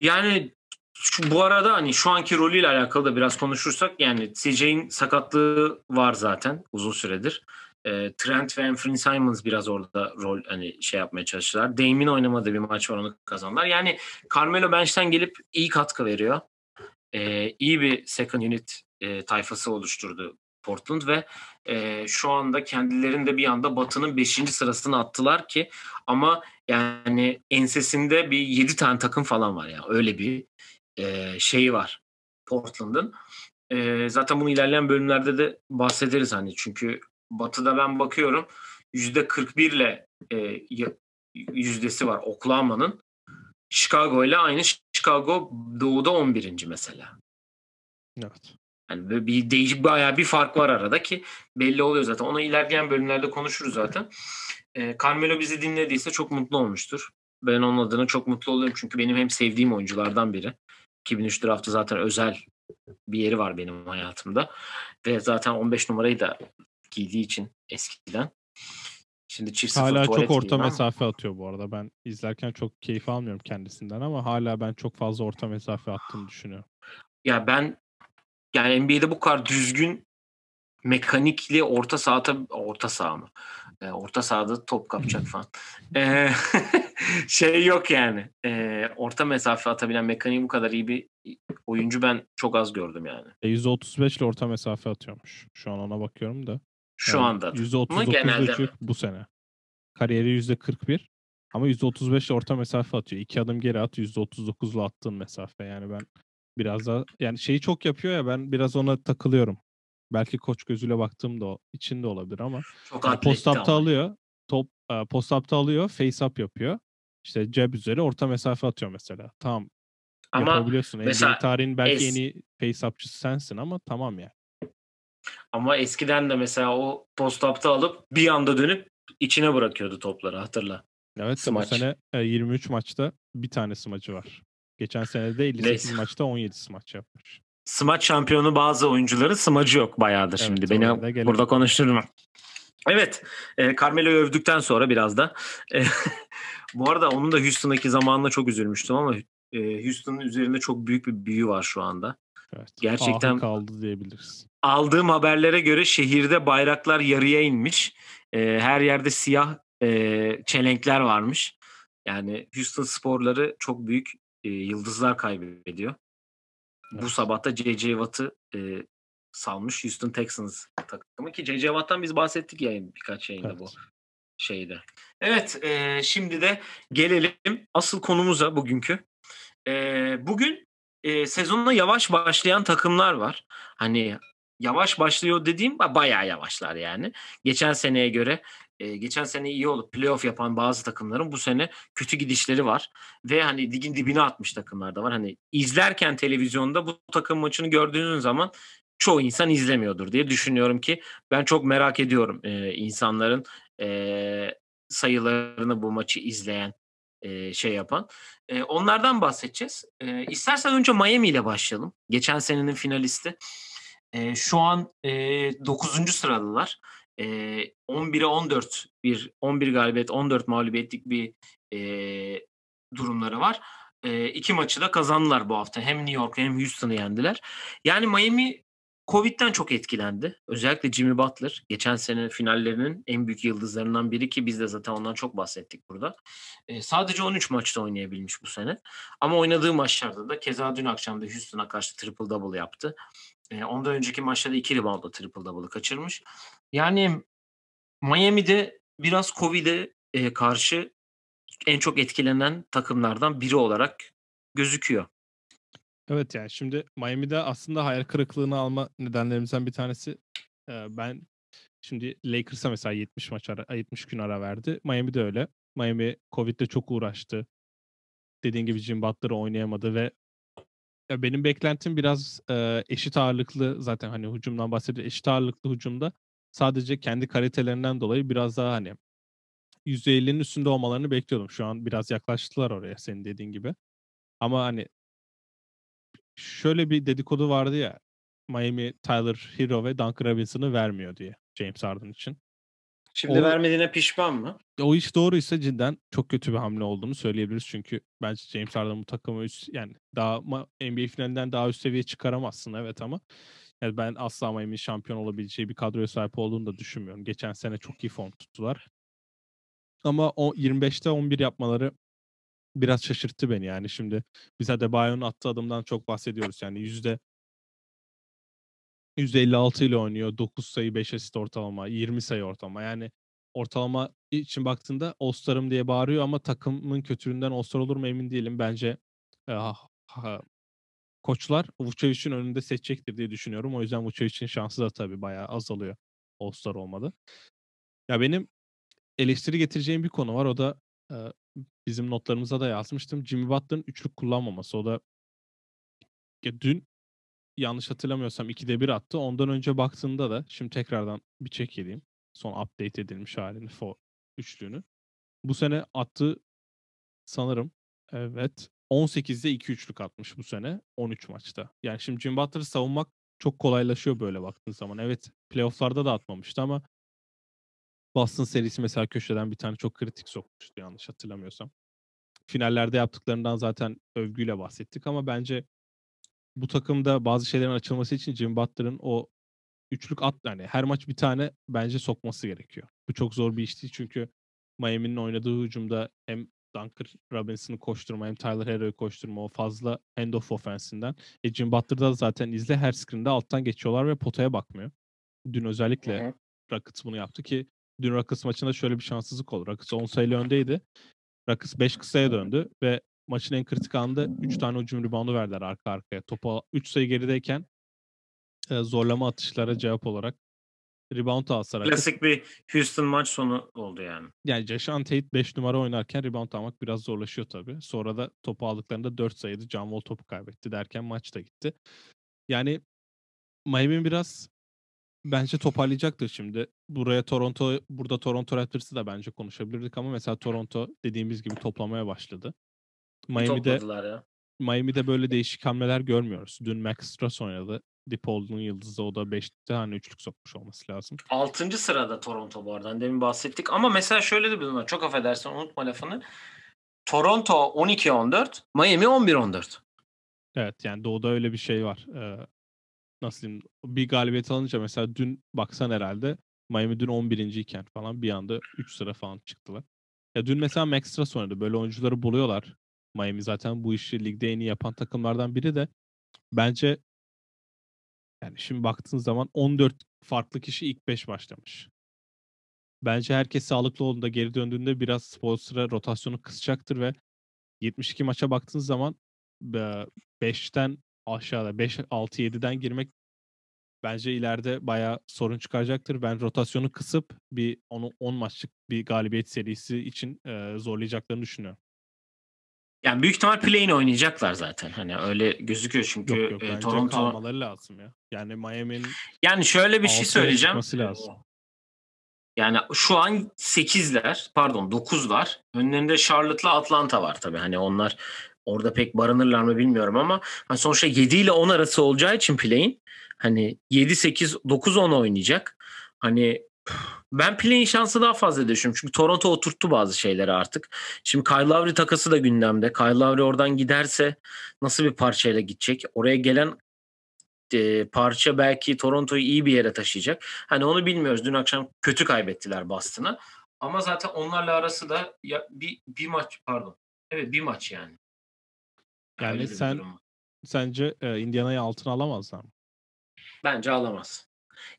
Yani şu, bu arada hani şu anki rolüyle alakalı da biraz konuşursak yani CJ'in sakatlığı var zaten uzun süredir. E, Trent ve Anthony Simons biraz orada rol hani şey yapmaya çalıştılar. Dame'in oynamadığı bir maç var onu kazandılar. Yani Carmelo bench'ten gelip iyi katkı veriyor. E, iyi bir second unit e, tayfası oluşturdu Portland ve e, şu anda kendilerinde bir anda Batı'nın 5. sırasını attılar ki ama yani ensesinde bir 7 tane takım falan var ya. Öyle bir e, şeyi var Portland'ın. E, zaten bunu ilerleyen bölümlerde de bahsederiz hani çünkü Batı'da ben bakıyorum %41 ile e, yüzdesi var Oklahoma'nın. Chicago ile aynı. Chicago doğuda 11. mesela. Evet. Yani böyle bir değişik bayağı bir fark var arada ki belli oluyor zaten. Onu ilerleyen bölümlerde konuşuruz zaten. E, Carmelo bizi dinlediyse çok mutlu olmuştur. Ben onun adına çok mutlu oluyorum çünkü benim hem sevdiğim oyunculardan biri. 2003 draftı zaten özel bir yeri var benim hayatımda. Ve zaten 15 numarayı da giydiği için eskiden. Şimdi çift Hala çok orta ama- mesafe atıyor bu arada. Ben izlerken çok keyif almıyorum kendisinden ama hala ben çok fazla orta mesafe attığını düşünüyorum. Ya ben yani NBA'de bu kadar düzgün mekanikli orta sahada orta saha mı? Ee, orta sahada top kapacak falan. Ee, şey yok yani. Ee, orta mesafe atabilen mekaniği bu kadar iyi bir oyuncu ben çok az gördüm yani. E, %35 ile orta mesafe atıyormuş. Şu an ona bakıyorum da. Şu Yani anda. da. %39 Ama genelde düşük bu sene. Kariyeri %41 ama %35 ile orta mesafe atıyor. İki adım geri at %39 ile attığın mesafe. Yani ben biraz daha yani şeyi çok yapıyor ya ben biraz ona takılıyorum. Belki koç gözüyle baktığım da o, içinde olabilir ama çok yani post up'ta alıyor. Top e, post up'ta alıyor, face up yapıyor. İşte cep üzeri orta mesafe atıyor mesela. Tamam Ama yapabiliyorsun. mesela NBA tarihin belki es- en iyi face up'çısı sensin ama tamam yani. Ama eskiden de mesela o post up'ta alıp bir anda dönüp içine bırakıyordu topları hatırla. Evet Smaç. bu sene e, 23 maçta bir tane smacı var. Geçen sene de 58 Neyse. maçta 17 smaç yapmış. Smaç şampiyonu bazı oyuncuların smacı yok bayağıdır Evet, şimdi. Beni burada konuşturma. Evet. E, Carmelo'yu övdükten sonra biraz da e, bu arada onun da Houston'daki zamanında çok üzülmüştüm ama e, Houston'ın üzerinde çok büyük bir büyü var şu anda. Evet. Gerçekten- kaldı diyebiliriz. Aldığım haberlere göre şehirde bayraklar yarıya inmiş. E, her yerde siyah e, çelenkler varmış. Yani Houston sporları çok büyük e, yıldızlar kaybediyor. Bu Evet. sabah da J.J. Watt'ı e, salmış Houston Texans takımı ki J.J. Watt'tan biz bahsettik yayın birkaç yayında bu Evet. şeyde. Evet e, şimdi de gelelim asıl konumuza bugünkü. E, bugün e, sezonuna yavaş başlayan takımlar var. Hani yavaş başlıyor dediğim ba- bayağı yavaşlar yani. Geçen seneye göre e, geçen sene iyi olup playoff yapan bazı takımların bu sene kötü gidişleri var. Ve hani ligin dibine atmış takımlar da var. Hani izlerken televizyonda bu takım maçını gördüğünüz zaman çoğu insan izlemiyordur diye düşünüyorum ki ben çok merak ediyorum e, insanların e, sayılarını bu maçı izleyen e, şey yapan. E, onlardan bahsedeceğiz. E, istersen önce Miami ile başlayalım. Geçen senenin finalisti. E, şu an e, 9. sıradalar. E, 11'e 14 bir 11 galibiyet 14 mağlubiyetlik bir e, durumları var. E, iki maçı da kazandılar bu hafta. Hem New York hem Houston'ı yendiler. Yani Miami Covid'den çok etkilendi. Özellikle Jimmy Butler geçen sene finallerinin en büyük yıldızlarından biri ki biz de zaten ondan çok bahsettik burada. E, sadece 13 maçta oynayabilmiş bu sene. Ama oynadığı maçlarda da keza dün akşam da Houston'a karşı triple double yaptı. E, ondan önceki maçta da iki reboundla triple double'ı kaçırmış. Yani Miami'de biraz Covid'e e, karşı en çok etkilenen takımlardan biri olarak gözüküyor. Evet yani şimdi Miami'de aslında hayal kırıklığını alma nedenlerimizden bir tanesi ben şimdi Lakers'a mesela 70 maç ara, 70 gün ara verdi. Miami'de öyle. Miami Covid'de çok uğraştı. Dediğin gibi Jim Butler oynayamadı ve benim beklentim biraz e, eşit ağırlıklı zaten hani hücumdan bahsediyor. Eşit ağırlıklı hücumda sadece kendi kalitelerinden dolayı biraz daha hani %50'nin üstünde olmalarını bekliyordum. Şu an biraz yaklaştılar oraya senin dediğin gibi. Ama hani şöyle bir dedikodu vardı ya Miami Tyler Hero ve Duncan Robinson'ı vermiyor diye James Harden için. Şimdi O- vermediğine pişman mı? O iş doğruysa cidden çok kötü bir hamle olduğunu söyleyebiliriz. Çünkü bence James Harden bu takımı üst, yani daha NBA finalinden daha üst seviye çıkaramazsın evet ama yani ben asla Miami'nin şampiyon olabileceği bir kadroya sahip olduğunu da düşünmüyorum. Geçen sene çok iyi form tuttular. Ama o 25'te 11 yapmaları biraz şaşırttı beni yani. Şimdi biz Adebayo'nun attığı adımdan çok bahsediyoruz. Yani yüzde 56 ile oynuyor. 9 sayı 5 asist ortalama. 20 sayı ortalama. Yani ortalama için baktığında All-Star'ım diye bağırıyor ama takımın kötülüğünden All-Star olur mu emin değilim. Bence e, ha- koçlar Vucevic'in önünde seçecektir diye düşünüyorum. O yüzden Vucevic'in şansı da tabii bayağı azalıyor. All-Star olmadı. Ya benim eleştiri getireceğim bir konu var. O da e, bizim notlarımıza da yazmıştım. Jimmy Butler'ın üçlük kullanmaması. O da ya dün yanlış hatırlamıyorsam 2'de 1 attı. Ondan önce baktığımda da şimdi tekrardan bir check edeyim. Son update edilmiş halini for üçlüğünü. Bu sene attığı sanırım evet 18'de 2 üçlük atmış bu sene 13 maçta. Yani şimdi Jim Butler'ı savunmak çok kolaylaşıyor böyle baktığın zaman. Evet playofflarda da atmamıştı ama Boston serisi mesela köşeden bir tane çok kritik sokmuştu yanlış hatırlamıyorsam. Finallerde yaptıklarından zaten övgüyle bahsettik ama bence bu takımda bazı şeylerin açılması için Jim Butler'ın o üçlük at yani her maç bir tane bence sokması gerekiyor. Bu çok zor bir iş değil çünkü Miami'nin oynadığı hücumda hem Duncan Robinson'ı koşturma hem Tyler Herro'yu koşturma o fazla end of offense'inden. E Jim Butler'da zaten izle her screen'de alttan geçiyorlar ve potaya bakmıyor. Dün özellikle. Rockets bunu yaptı ki dün Rockets maçında şöyle bir şanssızlık oldu. Rockets 10 sayılı öndeydi. Rockets 5 kısaya döndü ve maçın en kritik anında 3 tane hücum reboundu verdiler arka arkaya. Topa 3 sayı gerideyken e, zorlama atışlara cevap olarak rebound alsa Klasik bir Houston maç sonu oldu yani. Yani Jason Tate 5 numara oynarken rebound almak biraz zorlaşıyor tabii. Sonra da topu aldıklarında 4 sayıydı. John Wall topu kaybetti derken maç da gitti. Yani Miami biraz bence toparlayacaktır şimdi. Buraya Toronto, burada Toronto Raptors'ı da bence konuşabilirdik ama mesela Toronto dediğimiz gibi toplamaya başladı. Miami'de ya. Miami'de böyle değişik hamleler görmüyoruz. Dün Max Strauss oynadı. DePaul'un yıldızı o da 5 tane üçlük sokmuş olması lazım. 6. sırada Toronto bu arada. Hani demin bahsettik. Ama mesela şöyle de bir durum. Çok affedersin unutma lafını. Toronto 12-14, Miami 11-14. Evet yani doğuda öyle bir şey var. Ee, nasıl diyeyim bir galibiyet alınca mesela dün baksan herhalde Miami dün 11. iken falan bir anda 3 sıra falan çıktılar. Ya dün mesela Max Strauss oynadı. Böyle oyuncuları buluyorlar. Miami zaten bu işi ligde en iyi yapan takımlardan biri de bence yani şimdi baktığın zaman 14 farklı kişi ilk 5 başlamış. Bence herkes sağlıklı olduğunda geri döndüğünde biraz Spolstra rotasyonu kısacaktır ve 72 maça baktığın zaman 5'ten aşağıda 5 6 7'den girmek bence ileride bayağı sorun çıkaracaktır. Ben rotasyonu kısıp bir onu 10 maçlık bir galibiyet serisi için e, zorlayacaklarını düşünüyorum. Yani büyük ihtimal play'in oynayacaklar zaten. Hani öyle gözüküyor çünkü yok, yok, e, Toronto kalmaları lazım ya. Yani Miami'nin Yani şöyle bir şey söyleyeceğim. Lazım. Yani şu an 8'ler, pardon 9'lar. Önlerinde Charlotte'la Atlanta var tabii. Hani onlar orada pek barınırlar mı bilmiyorum ama hani sonuçta 7 ile 10 arası olacağı için play'in hani 7 8 9 10 oynayacak. Hani ben play'in şansı daha fazla düşünüyorum. Çünkü Toronto oturttu bazı şeyleri artık. Şimdi Kyle Lowry takası da gündemde. Kyle Lowry oradan giderse nasıl bir parçayla gidecek? Oraya gelen e, parça belki Toronto'yu iyi bir yere taşıyacak. Hani onu bilmiyoruz. Dün akşam kötü kaybettiler Boston'a. Ama zaten onlarla arası da ya bir, bir maç pardon. Evet bir maç yani. Yani sen sence e, Indiana'yı altına alamazlar mı? Bence alamaz.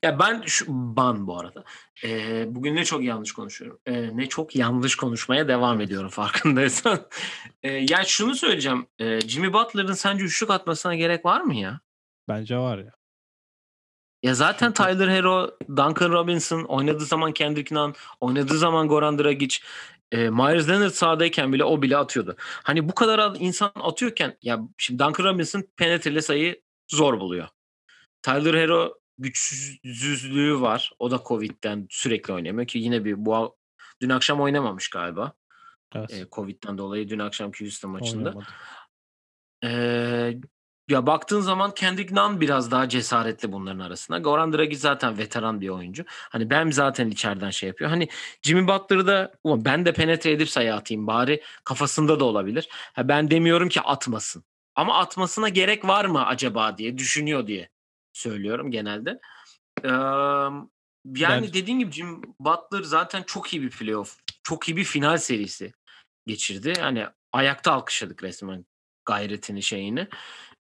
Ya ben şu ban bu arada. Eee, bugün ne çok yanlış konuşuyorum. Eee, ne çok yanlış konuşmaya devam ediyorum farkındaysan. Eee, yani şunu söyleyeceğim. Eee, Jimmy Butler'ın sence üçlük atmasına gerek var mı ya? Bence var ya. Ya zaten. Tyler Hero, Duncan Robinson oynadığı zaman Kendrick Nunn, oynadığı zaman Goran Dragic, e, Myers Leonard sahadayken bile o bile atıyordu. Hani bu kadar insan atıyorken ya şimdi Duncan Robinson penetreli sayı zor buluyor. Tyler Hero güçsüzlüğü var. O da Covid'den sürekli oynamıyor ki yine bir bu dün akşam oynamamış galiba. Evet. Ee, Covid'den dolayı dün akşamki Houston maçında. Ee, ya baktığın zaman Kendrick Nunn biraz daha cesaretli bunların arasında. Goran Dragic zaten veteran bir oyuncu. Hani ben zaten içeriden şey yapıyor. Hani Jimmy Butler'ı da ben de penetre edip sayı atayım bari kafasında da olabilir. Ha, ben demiyorum ki atmasın. Ama atmasına gerek var mı acaba diye düşünüyor diye söylüyorum genelde. Ee, yani ben... dediğim gibi Jim Butler zaten çok iyi bir playoff, çok iyi bir final serisi geçirdi. Hani ayakta alkışladık resmen gayretini şeyini.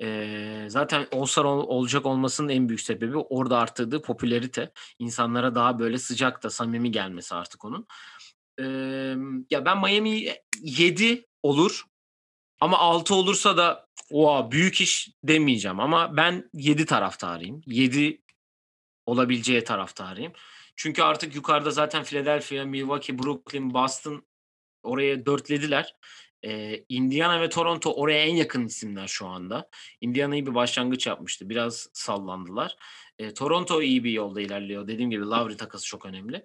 Ee, zaten All-Star ol, olacak olmasının en büyük sebebi orada arttırdığı popülerite. İnsanlara daha böyle sıcak da samimi gelmesi artık onun. Ee, ya ben Miami 7 olur ama 6 olursa da oha büyük iş demeyeceğim ama ben 7 taraftarıyım. 7 olabileceği taraftarıyım. Çünkü artık yukarıda zaten Philadelphia, Milwaukee, Brooklyn, Boston oraya dörtlediler. Ee, Indiana ve Toronto oraya en yakın isimler şu anda. Indiana iyi bir başlangıç yapmıştı. Biraz sallandılar. Ee, Toronto iyi bir yolda ilerliyor. Dediğim gibi Lowry takası çok önemli.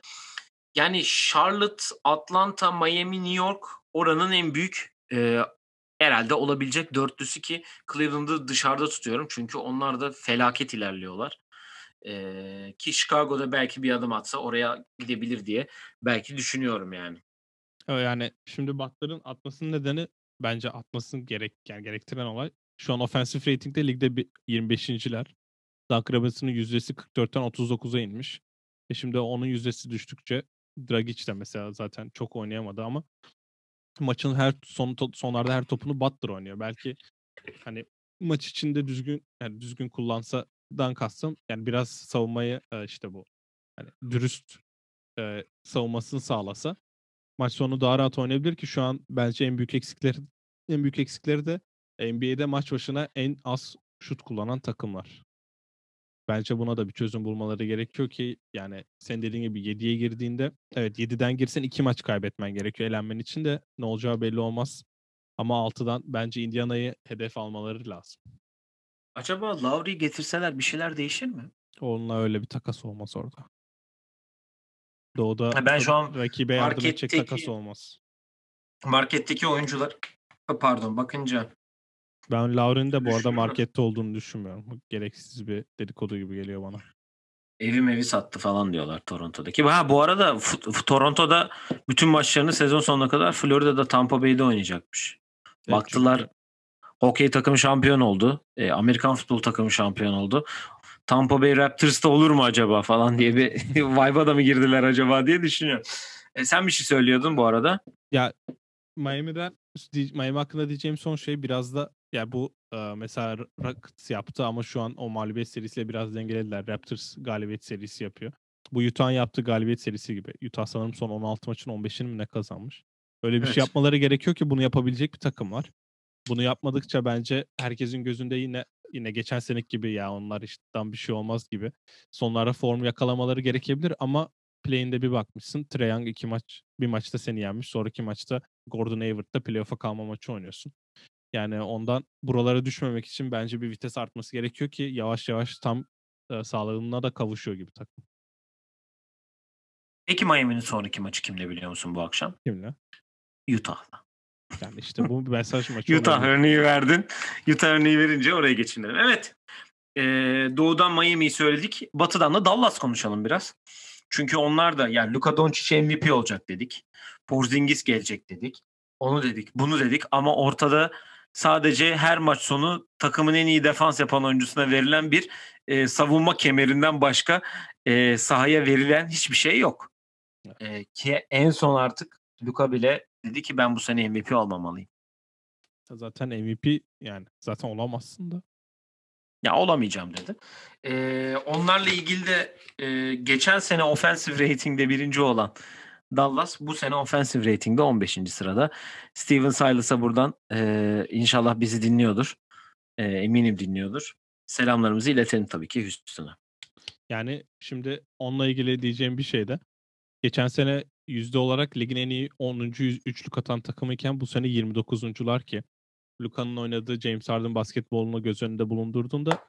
Yani Charlotte, Atlanta, Miami, New York oranın en büyük e, herhalde olabilecek dörtlüsü ki Cleveland'ı dışarıda tutuyorum. Çünkü onlar da felaket ilerliyorlar. E, ki Chicago'da belki bir adım atsa oraya gidebilir diye belki düşünüyorum yani. Yani şimdi Butler'ın atmasının nedeni bence atmasını gerek yani gerektiren olay şu an offensive rating'de ligde bir 25.ler. Dunk Robinson'ın yüzdesi 44'ten 39'a inmiş. E şimdi onun yüzdesi düştükçe Dragic de mesela zaten çok oynayamadı ama maçın her son sonlarda her topunu Butler oynuyor. Belki hani maç içinde düzgün yani düzgün kullansa dan kastım yani biraz savunmayı işte bu hani dürüst e, savunmasını sağlasa maç sonu daha rahat oynayabilir ki şu an bence en büyük eksikleri en büyük eksikleri de NBA'de maç başına en az şut kullanan takımlar. Bence buna da bir çözüm bulmaları gerekiyor ki yani sen dediğin gibi 7'ye girdiğinde evet 7'den girsen 2 maç kaybetmen gerekiyor elenmen için de ne olacağı belli olmaz. Ama 6'dan bence Indiana'yı hedef almaları lazım. Acaba Lowry'i getirseler bir şeyler değişir mi? Onunla öyle bir takas olmaz orada. Doğuda ben şu an rakibe yardım edecek takas olmaz. Marketteki oyuncular pardon bakınca ben Lauren'in de bu arada markette olduğunu düşünmüyorum. Gereksiz bir dedikodu gibi geliyor bana. Evi mevi sattı falan diyorlar Toronto'daki. Ha bu arada Toronto'da bütün maçlarını sezon sonuna kadar Florida'da Tampa Bay'de oynayacakmış. Evet, Baktılar çünkü... hokey takımı şampiyon oldu. E, Amerikan futbol takımı şampiyon oldu. Tampa Bay Raptors'ta olur mu acaba falan diye bir vibe'a da mı girdiler acaba diye düşünüyorum. E, sen bir şey söylüyordun bu arada. Ya Miami'den Miami hakkında diyeceğim son şey biraz da ya bu e, mesela Rockets yaptı ama şu an o mağlubiyet serisiyle biraz dengelediler. Raptors galibiyet serisi yapıyor. Bu Utah'ın yaptığı galibiyet serisi gibi. Utah sanırım son 16 maçın 15'ini mi ne kazanmış. Öyle bir şey evet. şey yapmaları gerekiyor ki bunu yapabilecek bir takım var. Bunu yapmadıkça bence herkesin gözünde yine yine geçen senek gibi ya onlar işten bir şey olmaz gibi. Sonlara form yakalamaları gerekebilir ama play'inde bir bakmışsın. Trae Young iki maç, bir maçta seni yenmiş. Sonraki maçta Gordon Hayward'da playoff'a kalma maçı oynuyorsun. Yani ondan buralara düşmemek için bence bir vites artması gerekiyor ki yavaş yavaş tam e, sağlığına da kavuşuyor gibi takım. Peki Miami'nin sonraki maçı kimle biliyor musun bu akşam? Kimle? Utah'la. Yani işte bu bir mesaj maçı. Utah olabilir. örneği verdin. Utah örneği verince oraya geçinlerim. Evet. Ee, doğudan Miami'yi söyledik. Batıdan da Dallas konuşalım biraz. Çünkü onlar da yani Luka Doncic MVP olacak dedik. Porzingis gelecek dedik. Onu dedik, bunu dedik ama ortada sadece her maç sonu takımın en iyi defans yapan oyuncusuna verilen bir e, savunma kemerinden başka e, sahaya verilen hiçbir şey yok. E, ki en son artık Luka bile dedi ki ben bu sene MVP olmamalıyım. Zaten MVP yani zaten olamazsın da. Ya olamayacağım dedi. Ee, onlarla ilgili de e, geçen sene offensive rating'de birinci olan Dallas bu sene offensive rating'de 15. sırada. Steven Silas'a buradan e, inşallah bizi dinliyordur. E, eminim dinliyordur. Selamlarımızı iletelim tabii ki Houston'a. Yani şimdi onunla ilgili diyeceğim bir şey de geçen sene yüzde olarak ligin en iyi 10. üçlük atan takımı iken bu sene 29'uncular ki Luka'nın oynadığı James Harden basketbolunu göz önünde bulundurduğunda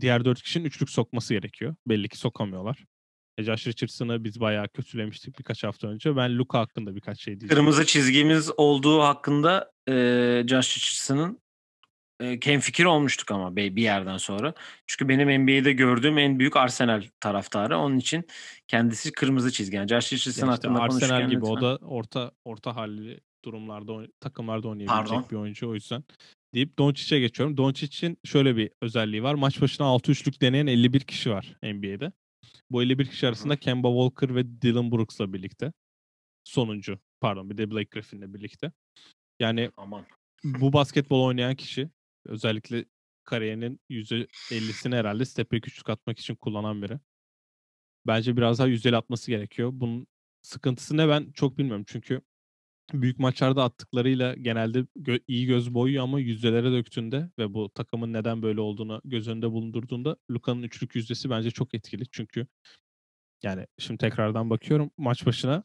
diğer dört kişinin üçlük sokması gerekiyor. Belli ki sokamıyorlar. E, Josh Richardson'ı biz bayağı kötülemiştik birkaç hafta önce. Ben Luka hakkında birkaç şey diyeceğim. Kırmızı çizgimiz olduğu hakkında e, Josh Richardson'ın fikir olmuştuk ama bir yerden sonra. Çünkü benim NBA'de gördüğüm en büyük Arsenal taraftarı. Onun için kendisi kırmızı çizgi. Yani Josh Richardson işte hakkında Arsenal gibi lütfen. o da orta orta halli durumlarda takımlarda oynayabilecek Pardon. bir oyuncu o yüzden. Deyip Doncic'e geçiyorum. Doncic'in şöyle bir özelliği var. Maç başına 6 üçlük deneyen 51 kişi var NBA'de. Bu 51 kişi arasında Kemba Walker ve Dylan Brooks'la birlikte. Sonuncu. Pardon bir de Blake Griffin'le birlikte. Yani Aman. bu basketbol oynayan kişi özellikle kariyerinin %50'sini herhalde step back üçlük atmak için kullanan biri. Bence biraz daha yüzdeli atması gerekiyor. Bunun sıkıntısı ne ben çok bilmiyorum. Çünkü büyük maçlarda attıklarıyla genelde gö- iyi göz boyuyor ama yüzdelere döktüğünde ve bu takımın neden böyle olduğunu göz önünde bulundurduğunda Luka'nın üçlük yüzdesi bence çok etkili. Çünkü yani şimdi tekrardan bakıyorum maç başına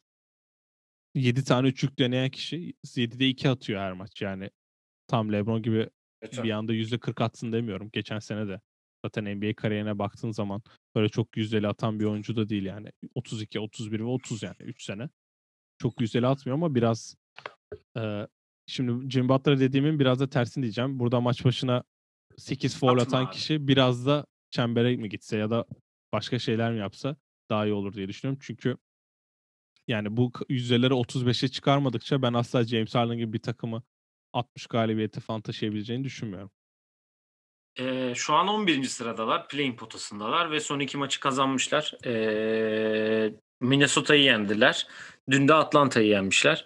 7 tane üçlük deneyen kişi 7'de 2 atıyor her maç. Yani tam LeBron gibi Geçen. bir anda %40 atsın demiyorum. Geçen sene de zaten NBA kariyerine baktığın zaman böyle çok yüzdeli atan bir oyuncu da değil yani. 32, 31 ve 30 yani 3 sene çok yüzdeli atmıyor ama biraz e, şimdi Jim Butler dediğimin biraz da tersini diyeceğim. Burada maç başına 8 foul Atma atan abi. kişi biraz da çembere mi gitse ya da başka şeyler mi yapsa daha iyi olur diye düşünüyorum. Çünkü yani bu yüzdeleri 35'e çıkarmadıkça ben asla James Harden gibi bir takımı 60 galibiyete falan taşıyabileceğini düşünmüyorum. Ee, şu an 11. sıradalar. Playing potasındalar ve son iki maçı kazanmışlar. Ee, Minnesota'yı yendiler. Dün de Atlanta'yı yenmişler.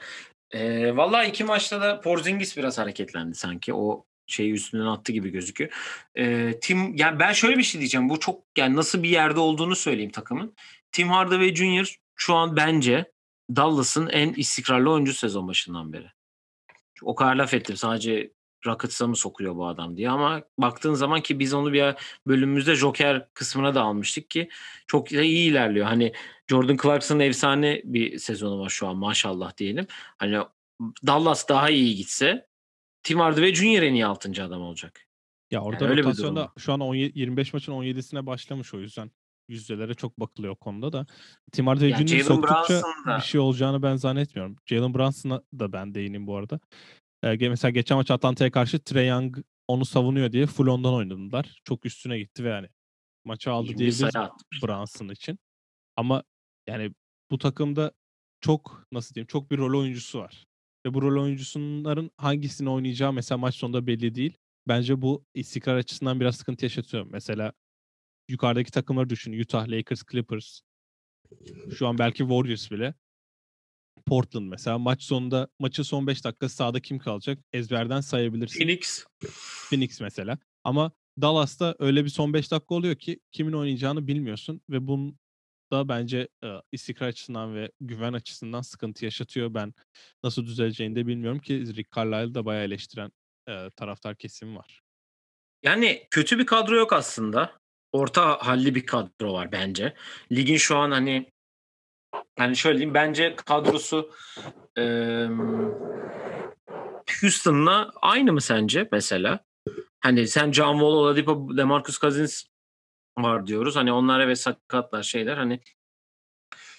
Ee, vallahi iki maçta da Porzingis biraz hareketlendi sanki. O şeyi üstünden attı gibi gözüküyor. Ee, Tim yani ben şöyle bir şey diyeceğim. Bu çok yani nasıl bir yerde olduğunu söyleyeyim takımın. Tim Hardaway Jr. şu an bence Dallas'ın en istikrarlı oyuncu sezon başından beri. O kadar laf ettim sadece Rockets'a mı sokuyor bu adam diye ama baktığın zaman ki biz onu bir bölümümüzde Joker kısmına da almıştık ki çok da iyi ilerliyor. Hani Jordan Clarkson'ın efsane bir sezonu var şu an maşallah diyelim. Hani Dallas daha iyi gitse Tim Hardaway Jr. en iyi 6. adam olacak. Ya orada bir rotasyonda şu an 17 25 maçın 17'sine başlamış o yüzden yüzdelere çok bakılıyor o konuda da. Tim Hardaway Jr. Soktukça da- bir şey olacağını ben zannetmiyorum. Jalen Brunson'a da ben değineyim bu arada. Ee, mesela geçen maç Atlanta'ya karşı Trae Young onu savunuyor diye full ondan oynadılar. Çok üstüne gitti ve yani maçı aldı 21 diyebiliriz sayı atmış. Brunson için. Ama yani bu takımda çok nasıl diyeyim çok bir rol oyuncusu var. Ve bu rol oyuncusunların hangisini oynayacağı mesela maç sonunda belli değil. Bence bu istikrar açısından biraz sıkıntı yaşatıyor. Mesela yukarıdaki takımları düşün. Utah, Lakers, Clippers. Şu an belki Warriors bile. Portland mesela maç sonunda maçın son 5 dakika sahada kim kalacak? Ezberden sayabilirsin. Phoenix Phoenix mesela. Ama Dallas'ta öyle bir son 5 dakika oluyor ki kimin oynayacağını bilmiyorsun ve bunun da bence e, istikrar açısından ve güven açısından sıkıntı yaşatıyor. Ben nasıl düzeleceğini de bilmiyorum ki Rick Carlisle'ı da bayağı eleştiren e, taraftar kesimi var. Yani kötü bir kadro yok aslında. Orta halli bir kadro var bence. Ligin şu an hani yani şöyle diyeyim bence kadrosu eee Houston'la aynı mı sence mesela? Hani sen John Wall, Oladipo, DeMarcus Cousins var diyoruz. Hani onlar evet sakatlar şeyler hani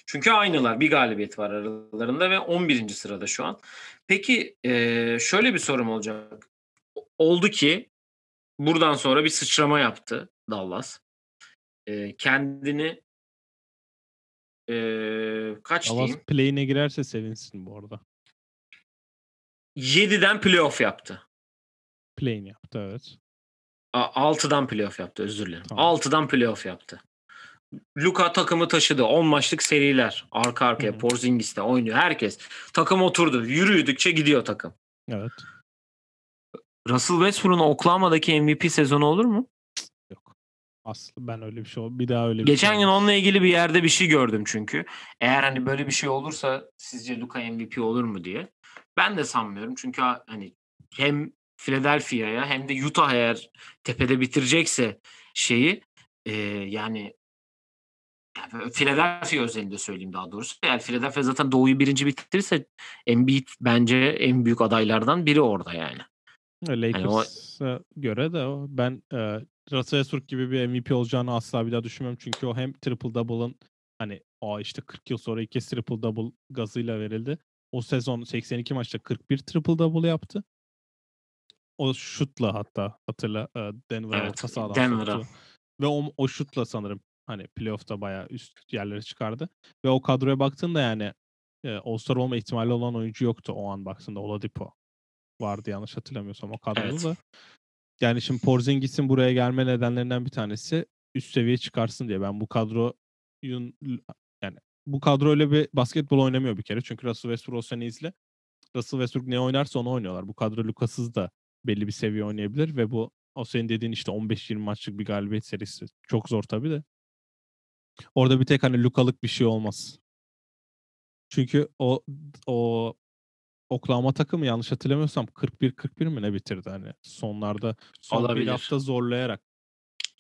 çünkü aynılar. Bir galibiyet var aralarında ve 11. sırada şu an. Peki şöyle bir sorum olacak. Oldu ki buradan sonra bir sıçrama yaptı Dallas. Eee, kendini eee, kaç Dallas diyeyim? play'ine girerse sevinsin bu arada. 7'den playoff yaptı. Play'in yaptı evet. A- 6'dan playoff yaptı özür dilerim. Tamam. 6'dan playoff yaptı. Luka takımı taşıdı. 10 maçlık seriler. Arka arkaya. Hı. Porzingis'te oynuyor. Herkes. Takım oturdu. Yürüdükçe gidiyor takım. Evet. Russell Westbrook'un Oklahoma'daki MVP sezonu olur mu? Aslı ben öyle bir şey ol. Bir daha öyle bir Geçen şey gün onunla ilgili bir yerde bir şey gördüm çünkü. Eğer hani böyle bir şey olursa sizce Luka MVP olur mu diye. Ben de sanmıyorum. Çünkü ha- hani hem Philadelphia'ya hem de Utah eğer tepede bitirecekse şeyi e, yani yani Philadelphia özelinde söyleyeyim daha doğrusu. Eğer Philadelphia zaten Doğu'yu birinci bitirirse Embiid bence en büyük adaylardan biri orada yani. Hani o- Lakers'a göre de o. Ben e, Russell Westbrook gibi bir MVP olacağını asla bir daha düşünmüyorum. Çünkü o hem triple double'ın hani o işte 40 yıl sonra ilk kez triple double gazıyla verildi. O sezon 82 maçta 41 triple double yaptı. O şutla hatta hatırla e, Denver'a Evet, orta sahadan Denver'a. Ve o, o şutla sanırım hani playoff'ta bayağı üst yerlere çıkardı. Ve o kadroya baktığında yani e, All-Star olma ihtimali olan oyuncu yoktu o an baktığında. Oladipo vardı yanlış hatırlamıyorsam o kadroda Evet. da. Yani şimdi Porzingis'in buraya gelme nedenlerinden bir tanesi üst seviye çıkarsın diye. Ben bu kadroyun yani bu kadro öyle bir basketbol oynamıyor bir kere. Çünkü Russell Westbrook o sene izle. Russell Westbrook ne oynarsa onu oynuyorlar. Bu kadro Lucas'ız da belli bir seviye oynayabilir ve bu o senin dediğin işte 15-20 maçlık bir galibiyet serisi. Çok zor tabii de. Orada bir tek hani Lukalık bir şey olmaz. Çünkü o o Oklahoma takımı yanlış hatırlamıyorsam 41-41 mi ne bitirdi hani sonlarda son bir Olabilir. hafta zorlayarak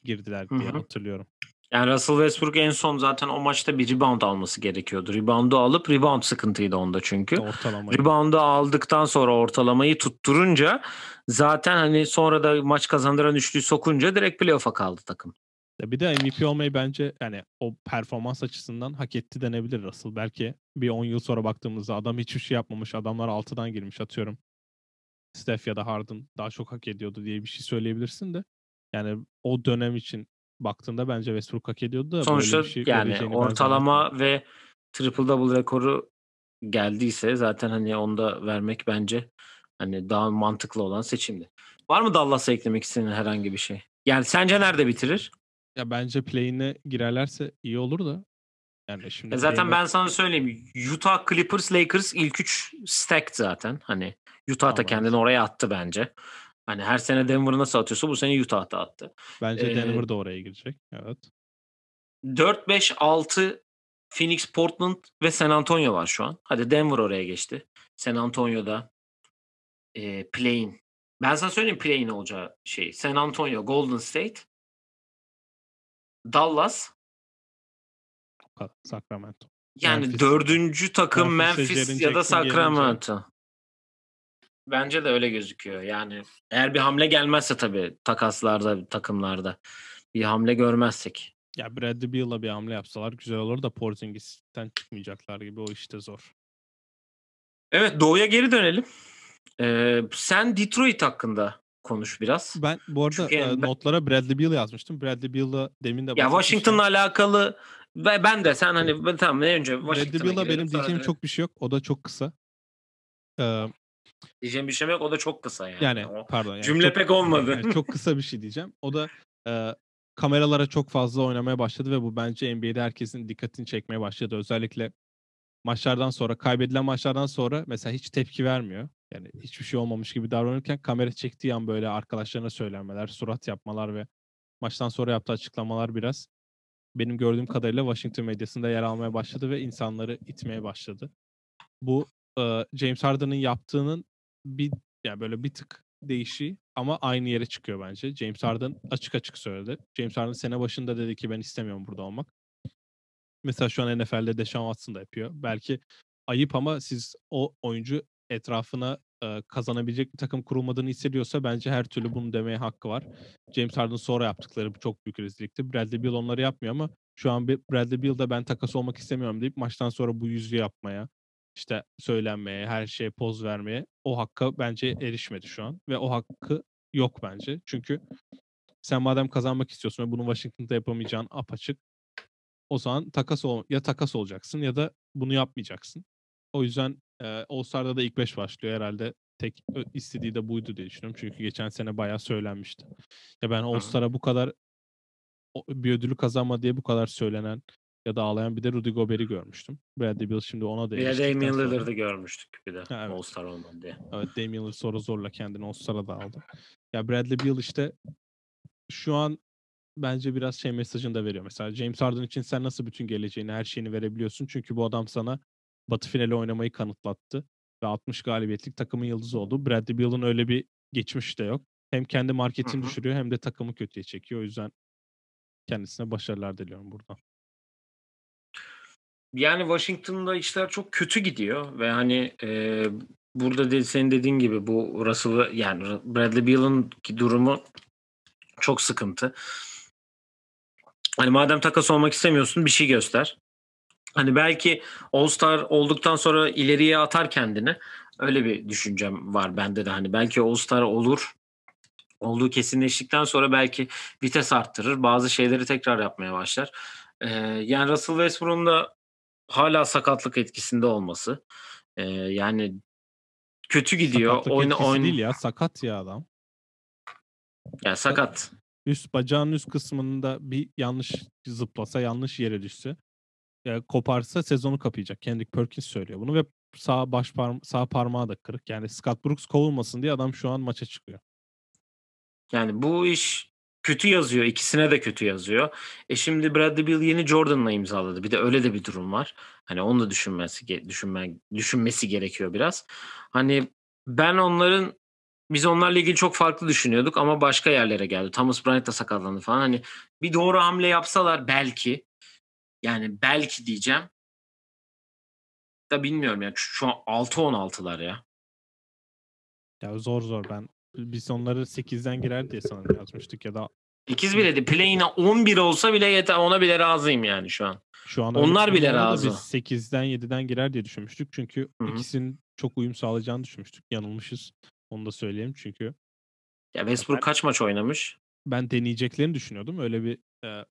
girdiler diye hı. hatırlıyorum. Yani Russell Westbrook en son zaten o maçta bir rebound alması gerekiyordu. Reboundu alıp rebound sıkıntıydı onda çünkü. Ortalamayı. Reboundu aldıktan sonra ortalamayı tutturunca zaten hani sonra da maç kazandıran üçlüyü sokunca direkt playoff'a kaldı takım. Ya Bir de MVP olmayı bence yani o performans açısından hak etti denebilir Russell. Belki bir 10 yıl sonra baktığımızda adam hiçbir şey yapmamış. Adamlar 6'dan girmiş atıyorum. Steph ya da Harden daha çok hak ediyordu diye bir şey söyleyebilirsin de. Yani o dönem için baktığında bence Westbrook hak ediyordu da Sonuçta böyle bir şey yani ortalama ve triple double rekoru geldiyse zaten hani onu da vermek bence hani daha mantıklı olan seçimdi. Var mı Dallas'a eklemek istediğin herhangi bir şey? Yani sence nerede bitirir? Ya bence play'ine girerlerse iyi olur da. Yani şimdi E zaten ben sana söyleyeyim. Utah, Clippers, Lakers ilk üç stacked zaten. Hani Utah da kendini oraya attı bence. Hani her sene Denver nasıl atıyorsa bu sene Utah da attı. bence Ee, Denver da oraya girecek. Evet. 4, 5, 6 Phoenix, Portland ve San Antonio var şu an. Hadi Denver oraya geçti. San Antonio'da e, play'in. Ben sana söyleyeyim play'in olacağı şey. San Antonio, Golden State, Dallas. Sacramento. Yani Memphis. dördüncü takım Memphis Jaren ya da gelince- Sacramento. Bence de öyle gözüküyor. Yani eğer bir hamle gelmezse tabii takaslarda, takımlarda bir hamle görmezsek. Ya Bradley Beal'la bir hamle yapsalar güzel olur da Porzingis'ten çıkmayacaklar gibi o işte zor. Evet Doğu'ya geri dönelim. Ee, sen Detroit hakkında konuş biraz. Ben bu arada Çünkü e, notlara Bradley Beal yazmıştım. Bradley Beal'la demin de Ya. Washington'la alakalı ve ben de sen hani ben- tamam ne önce Bradley Beal'la benim diyeceğim direkt- çok bir şey yok. O da çok kısa. Ee, diyeceğim bir şey yok o da çok kısa yani. yani O pardon. Yani cümle çok, pek olmadı. yani çok kısa bir şey diyeceğim. O da e, kameralara çok fazla oynamaya başladı ve bu bence NBA'de herkesin dikkatini çekmeye başladı. Özellikle maçlardan sonra, kaybedilen maçlardan sonra mesela hiç tepki vermiyor. Yani hiçbir şey olmamış gibi davranırken kamera çektiği an böyle arkadaşlarına söylenmeler, surat yapmalar ve maçtan sonra yaptığı açıklamalar biraz benim gördüğüm kadarıyla Washington medyasında yer almaya başladı ve insanları itmeye başladı. Bu James Harden'ın yaptığının bir yani böyle bir tık değişi ama aynı yere çıkıyor bence. James Harden açık açık söyledi. James Harden sene başında dedi ki ben istemiyorum burada olmak. Mesela şu an NFL'de Deshaun Watson da yapıyor. Belki ayıp ama siz o oyuncu etrafına e, kazanabilecek bir takım kurulmadığını hissediyorsa bence her türlü bunu demeye hakkı var. James Harden sonra yaptıkları çok büyük rezillikti. Bradley Beal onları yapmıyor ama şu an Bradley Beal'da ben takas olmak istemiyorum deyip maçtan sonra bu yüzü yapmaya, işte söylenmeye, her şeye poz vermeye o hakka bence erişmedi şu an ve o hakkı yok bence. Çünkü sen madem kazanmak istiyorsun ve bunu Washington'da yapamayacağın apaçık o zaman takas ol ya takas olacaksın ya da bunu yapmayacaksın. O yüzden e, All-Star'da da ilk 5 başlıyor herhalde. Tek istediği de buydu diye düşünüyorum. Çünkü geçen sene bayağı söylenmişti. Ya ben All-Star'a bu kadar bir ödülü kazanma diye bu kadar söylenen ya da ağlayan bir de Rudy Gobert'i görmüştüm. Bradley Beal şimdi ona da Bir de Damian Lillard'ı görmüştük bir de. Evet. All-Star olmadı diye. Evet Damian Lillard sonra zorla kendini All-Star'a da aldı. Ya Bradley Beal işte şu an bence biraz şey mesajını da veriyor. Mesela James Harden için sen nasıl bütün geleceğini, her şeyini verebiliyorsun? Çünkü bu adam sana Batı finali oynamayı kanıtlattı. Ve 60 galibiyetlik takımın yıldızı oldu. Bradley Beal'ın öyle bir geçmiş de yok. Hem kendi marketini Hı hı. düşürüyor hem de takımı kötüye çekiyor. O yüzden kendisine başarılar diliyorum buradan. Yani Washington'da işler çok kötü gidiyor ve hani e, burada de, senin dediğin gibi bu Russell'ı yani Bradley Beal'ın durumu çok sıkıntı. Hani madem takas olmak istemiyorsun bir şey göster. Hani belki All-Star olduktan sonra ileriye atar kendini. Öyle bir düşüncem var bende de hani belki All-Star olur. Olduğu kesinleştikten sonra belki vites arttırır. Bazı şeyleri tekrar yapmaya başlar. Ee, yani Russell Westbrook'un da hala sakatlık etkisinde olması. Ee, yani kötü gidiyor. Sakatlık Oyna, etkisi oyna, değil ya. Sakat ya adam. yani sakat. Üst bacağın üst kısmında bir yanlış zıplasa, yanlış yere düşse, e, koparsa sezonu kapayacak. Kendrick Perkins söylüyor bunu ve sağ baş parma- sağ parmağı da kırık. Yani Scott Brooks kovulmasın diye adam şu an maça çıkıyor. Yani bu iş kötü yazıyor. İkisine de kötü yazıyor. E şimdi Bradley Beal yeni Jordan'la imzaladı. Bir de öyle de bir durum var. Hani onu da düşünmesi ge- düşünme, düşünmesi gerekiyor biraz. Hani ben onların biz onlarla ilgili çok farklı düşünüyorduk ama başka yerlere geldi. Thomas Bryant da sakatlandı falan. Hani bir doğru hamle yapsalar belki yani belki diyeceğim da bilmiyorum ya. Şu an 6-16'lar ya. Ya zor zor ben biz onları 8'den girer diye sanırım yazmıştık ya da 8 bile de play'ine 11 olsa bile yeter. Ona bile razıyım yani şu an. şu an Onlar bile razı. Biz 8'den 7'den girer diye düşünmüştük. Çünkü Hı hı. ikisinin çok uyum sağlayacağını düşünmüştük. Yanılmışız. Onu da söyleyeyim çünkü. Ya Westbrook kaç maç oynamış? Ben deneyeceklerini düşünüyordum. Öyle bir e,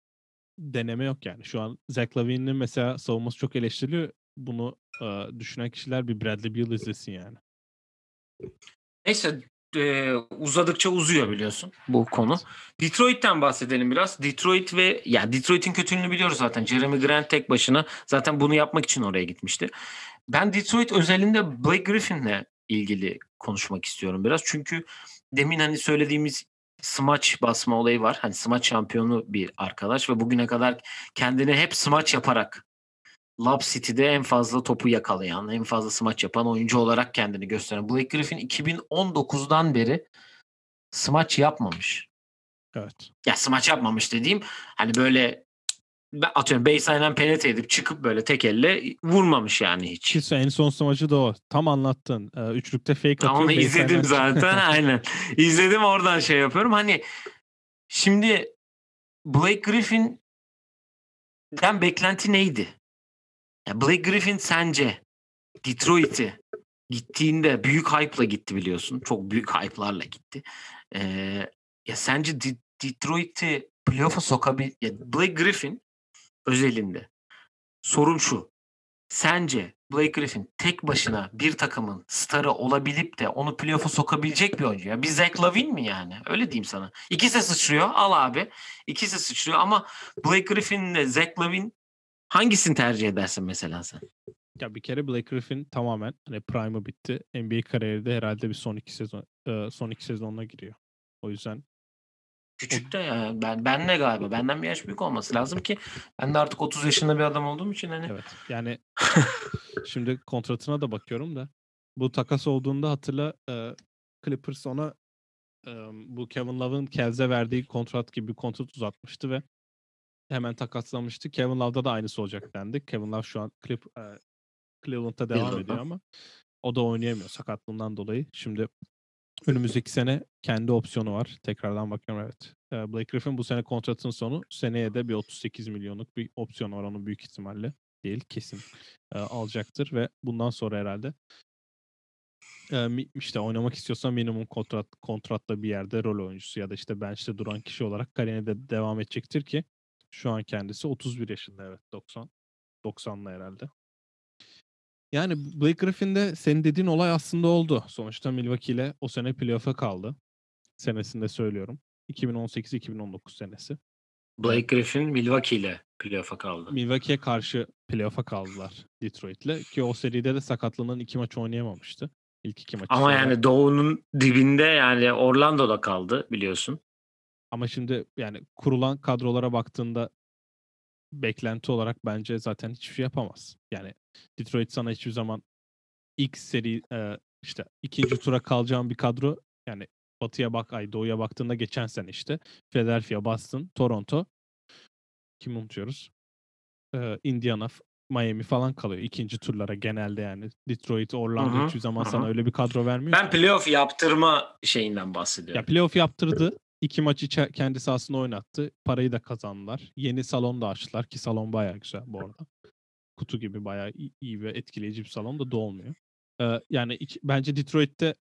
deneme yok yani. Şu an Zach Lavine'in mesela savunması çok eleştiriliyor. Bunu e, düşünen kişiler bir Bradley Beal izlesin yani. Neyse e, uzadıkça uzuyor biliyorsun bu konu. Detroit'ten bahsedelim biraz. Detroit ve ya Detroit'in kötülüğünü biliyoruz zaten. Jeremy Grant tek başına zaten bunu yapmak için oraya gitmişti. Ben Detroit özelinde Blake Griffin'le ilgili konuşmak istiyorum biraz. Çünkü demin hani söylediğimiz smaç basma olayı var. Hani smaç şampiyonu bir arkadaş ve bugüne kadar kendini hep smaç yaparak Lob City'de en fazla topu yakalayan, en fazla smaç yapan oyuncu olarak kendini gösteren Blake Griffin 2019'dan beri smaç yapmamış. Evet. Ya smaç yapmamış dediğim hani böyle atıyorum baseline'den penetre edip çıkıp böyle tek elle vurmamış yani hiç. Ki en son smacı da o. Tam anlattın. Ee, üçlükte fake atıyor. Onu izledim zaten aynen. İzledim oradan şey yapıyorum. Hani şimdi Blake Griffin'den beklenti neydi? Blake Griffin sence Detroit'i gittiğinde büyük hype'la gitti biliyorsun. Çok büyük hype'larla gitti. Ee, ya sence D- Detroit'i playoff'a sokabil... Ya Blake Griffin özelinde sorun şu. Sence Blake Griffin tek başına bir takımın starı olabilip de onu playoff'a sokabilecek bir oyuncu ya. Bir Zach Lavin mi yani? Öyle diyeyim sana. İkisi sıçrıyor. Al abi. İkisi sıçrıyor ama Blake Griffin ile Zach Lavin Hangisini tercih edersin mesela sen? Ya bir kere Blake Griffin tamamen hani prime'ı bitti. NBA kariyeri de herhalde bir son iki sezon son iki sezonuna giriyor. O yüzden Küçük de ya. Ben ben ne galiba. Benden bir yaş büyük olması lazım ki ben de artık 30 yaşında bir adam olduğum için hani. Evet. Yani şimdi kontratına da bakıyorum da bu takas olduğunda hatırla e, Clippers ona e, bu Kevin Love'ın Cavs'e verdiği kontrat gibi bir kontrat uzatmıştı ve hemen takaslanmıştı. Kevin Love'da da aynısı olacak dendi. Kevin Love şu an Clip, e, Cleveland'da devam ediyor ama o da oynayamıyor sakatlığından dolayı. Şimdi önümüzdeki sene kendi opsiyonu var. Tekrardan bakıyorum evet. Blake Griffin bu sene kontratın sonu. Seneye de bir 38 milyonluk bir opsiyon var onun büyük ihtimalle. Değil kesin alacaktır ve bundan sonra herhalde işte oynamak istiyorsan minimum kontrat kontratla bir yerde rol oyuncusu ya da işte bench'te duran kişi olarak kariyerine de devam edecektir ki şu an kendisi 31 yaşında evet 90. 90'lı herhalde. Yani Blake Griffin'de senin dediğin olay aslında oldu. Sonuçta Milwaukee ile o sene playoff'a kaldı. Senesinde söylüyorum. 2018-2019 senesi. Blake Griffin Milwaukee ile playoff'a kaldı. Milwaukee'ye karşı playoff'a kaldılar Detroit'le. Ki o seride de sakatlığından iki maç oynayamamıştı. İlk iki maçı. Ama sonra... yani Doğu'nun dibinde yani Orlando'da kaldı biliyorsun. Ama şimdi yani kurulan kadrolara baktığında beklenti olarak bence zaten hiçbir şey yapamaz. Yani Detroit sana hiçbir zaman ilk seri e, işte ikinci tura kalacağın bir kadro yani batıya bak ay doğuya baktığında geçen sene işte Philadelphia, Boston, Toronto kim unutuyoruz? Ee, Indiana, Miami falan kalıyor ikinci turlara genelde yani. Detroit, Orlando hiçbir zaman Hı-hı. sana öyle bir kadro vermiyor. Ben playoff yaptırma şeyinden bahsediyorum. Ya playoff yaptırdı İki maçı kendi sahasında oynattı. Parayı da kazandılar. Yeni salon da açtılar ki salon bayağı güzel bu arada. Kutu gibi bayağı iyi ve etkileyici bir salon da dolmuyor. Ee, yani iki, bence Detroit'te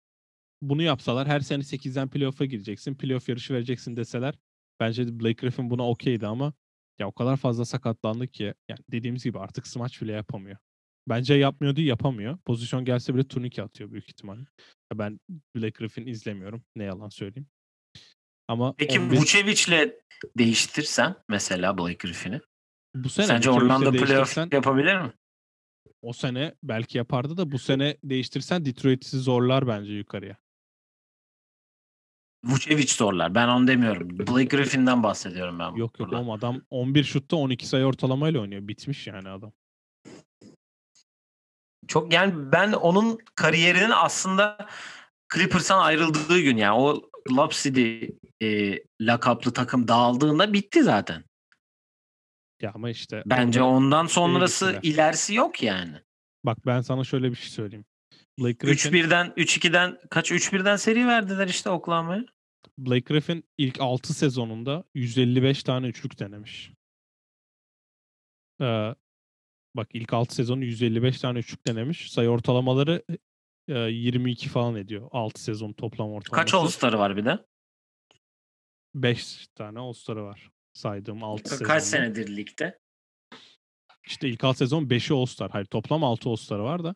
bunu yapsalar her sene 8'den playoff'a gireceksin. Playoff yarışı vereceksin deseler bence Blake Griffin buna okeydi ama ya o kadar fazla sakatlandı ki yani dediğimiz gibi artık smaç bile yapamıyor. Bence yapmıyor değil yapamıyor. Pozisyon gelse bile turnike atıyor büyük ihtimalle. Ben Blake Griffin izlemiyorum. Ne yalan söyleyeyim. Ama Peki 11... Vucevic'le değiştirsen mesela Blake Griffin'i. Bu sene Sence Orlando playoff yapabilir mi? O sene belki yapardı da bu sene değiştirsen Detroit'i zorlar bence yukarıya. Vucevic zorlar. Ben onu demiyorum. Blake Griffin'den bahsediyorum ben. Yok yok oğlum adam 11 şutta 12 sayı ortalamayla oynuyor. Bitmiş yani adam. Çok yani ben onun kariyerinin aslında Clippers'tan ayrıldığı gün yani o City e, lakaplı takım dağıldığında bitti zaten. Ya ama işte bence ondan sonrası ilerisi yok yani. Bak ben sana şöyle bir şey söyleyeyim. Blake Griffin 3-1'den 3-2'den kaç 3-1'den seri verdiler işte Oklahoma'ya. Blake Griffin ilk 6 sezonunda 155 tane üçlük denemiş. Ee, bak ilk 6 sezonu 155 tane üçlük denemiş. Sayı ortalamaları e, 22 falan ediyor. 6 sezon toplam ortalaması. Kaç All-Star'ı var bir de? 5 tane All-Star'ı var. Saydığım 6 sezonda. Kaç senedir ligde? İşte ilk 6 sezon 5'i All-Star. Hayır toplam 6 All-Star'ı var da.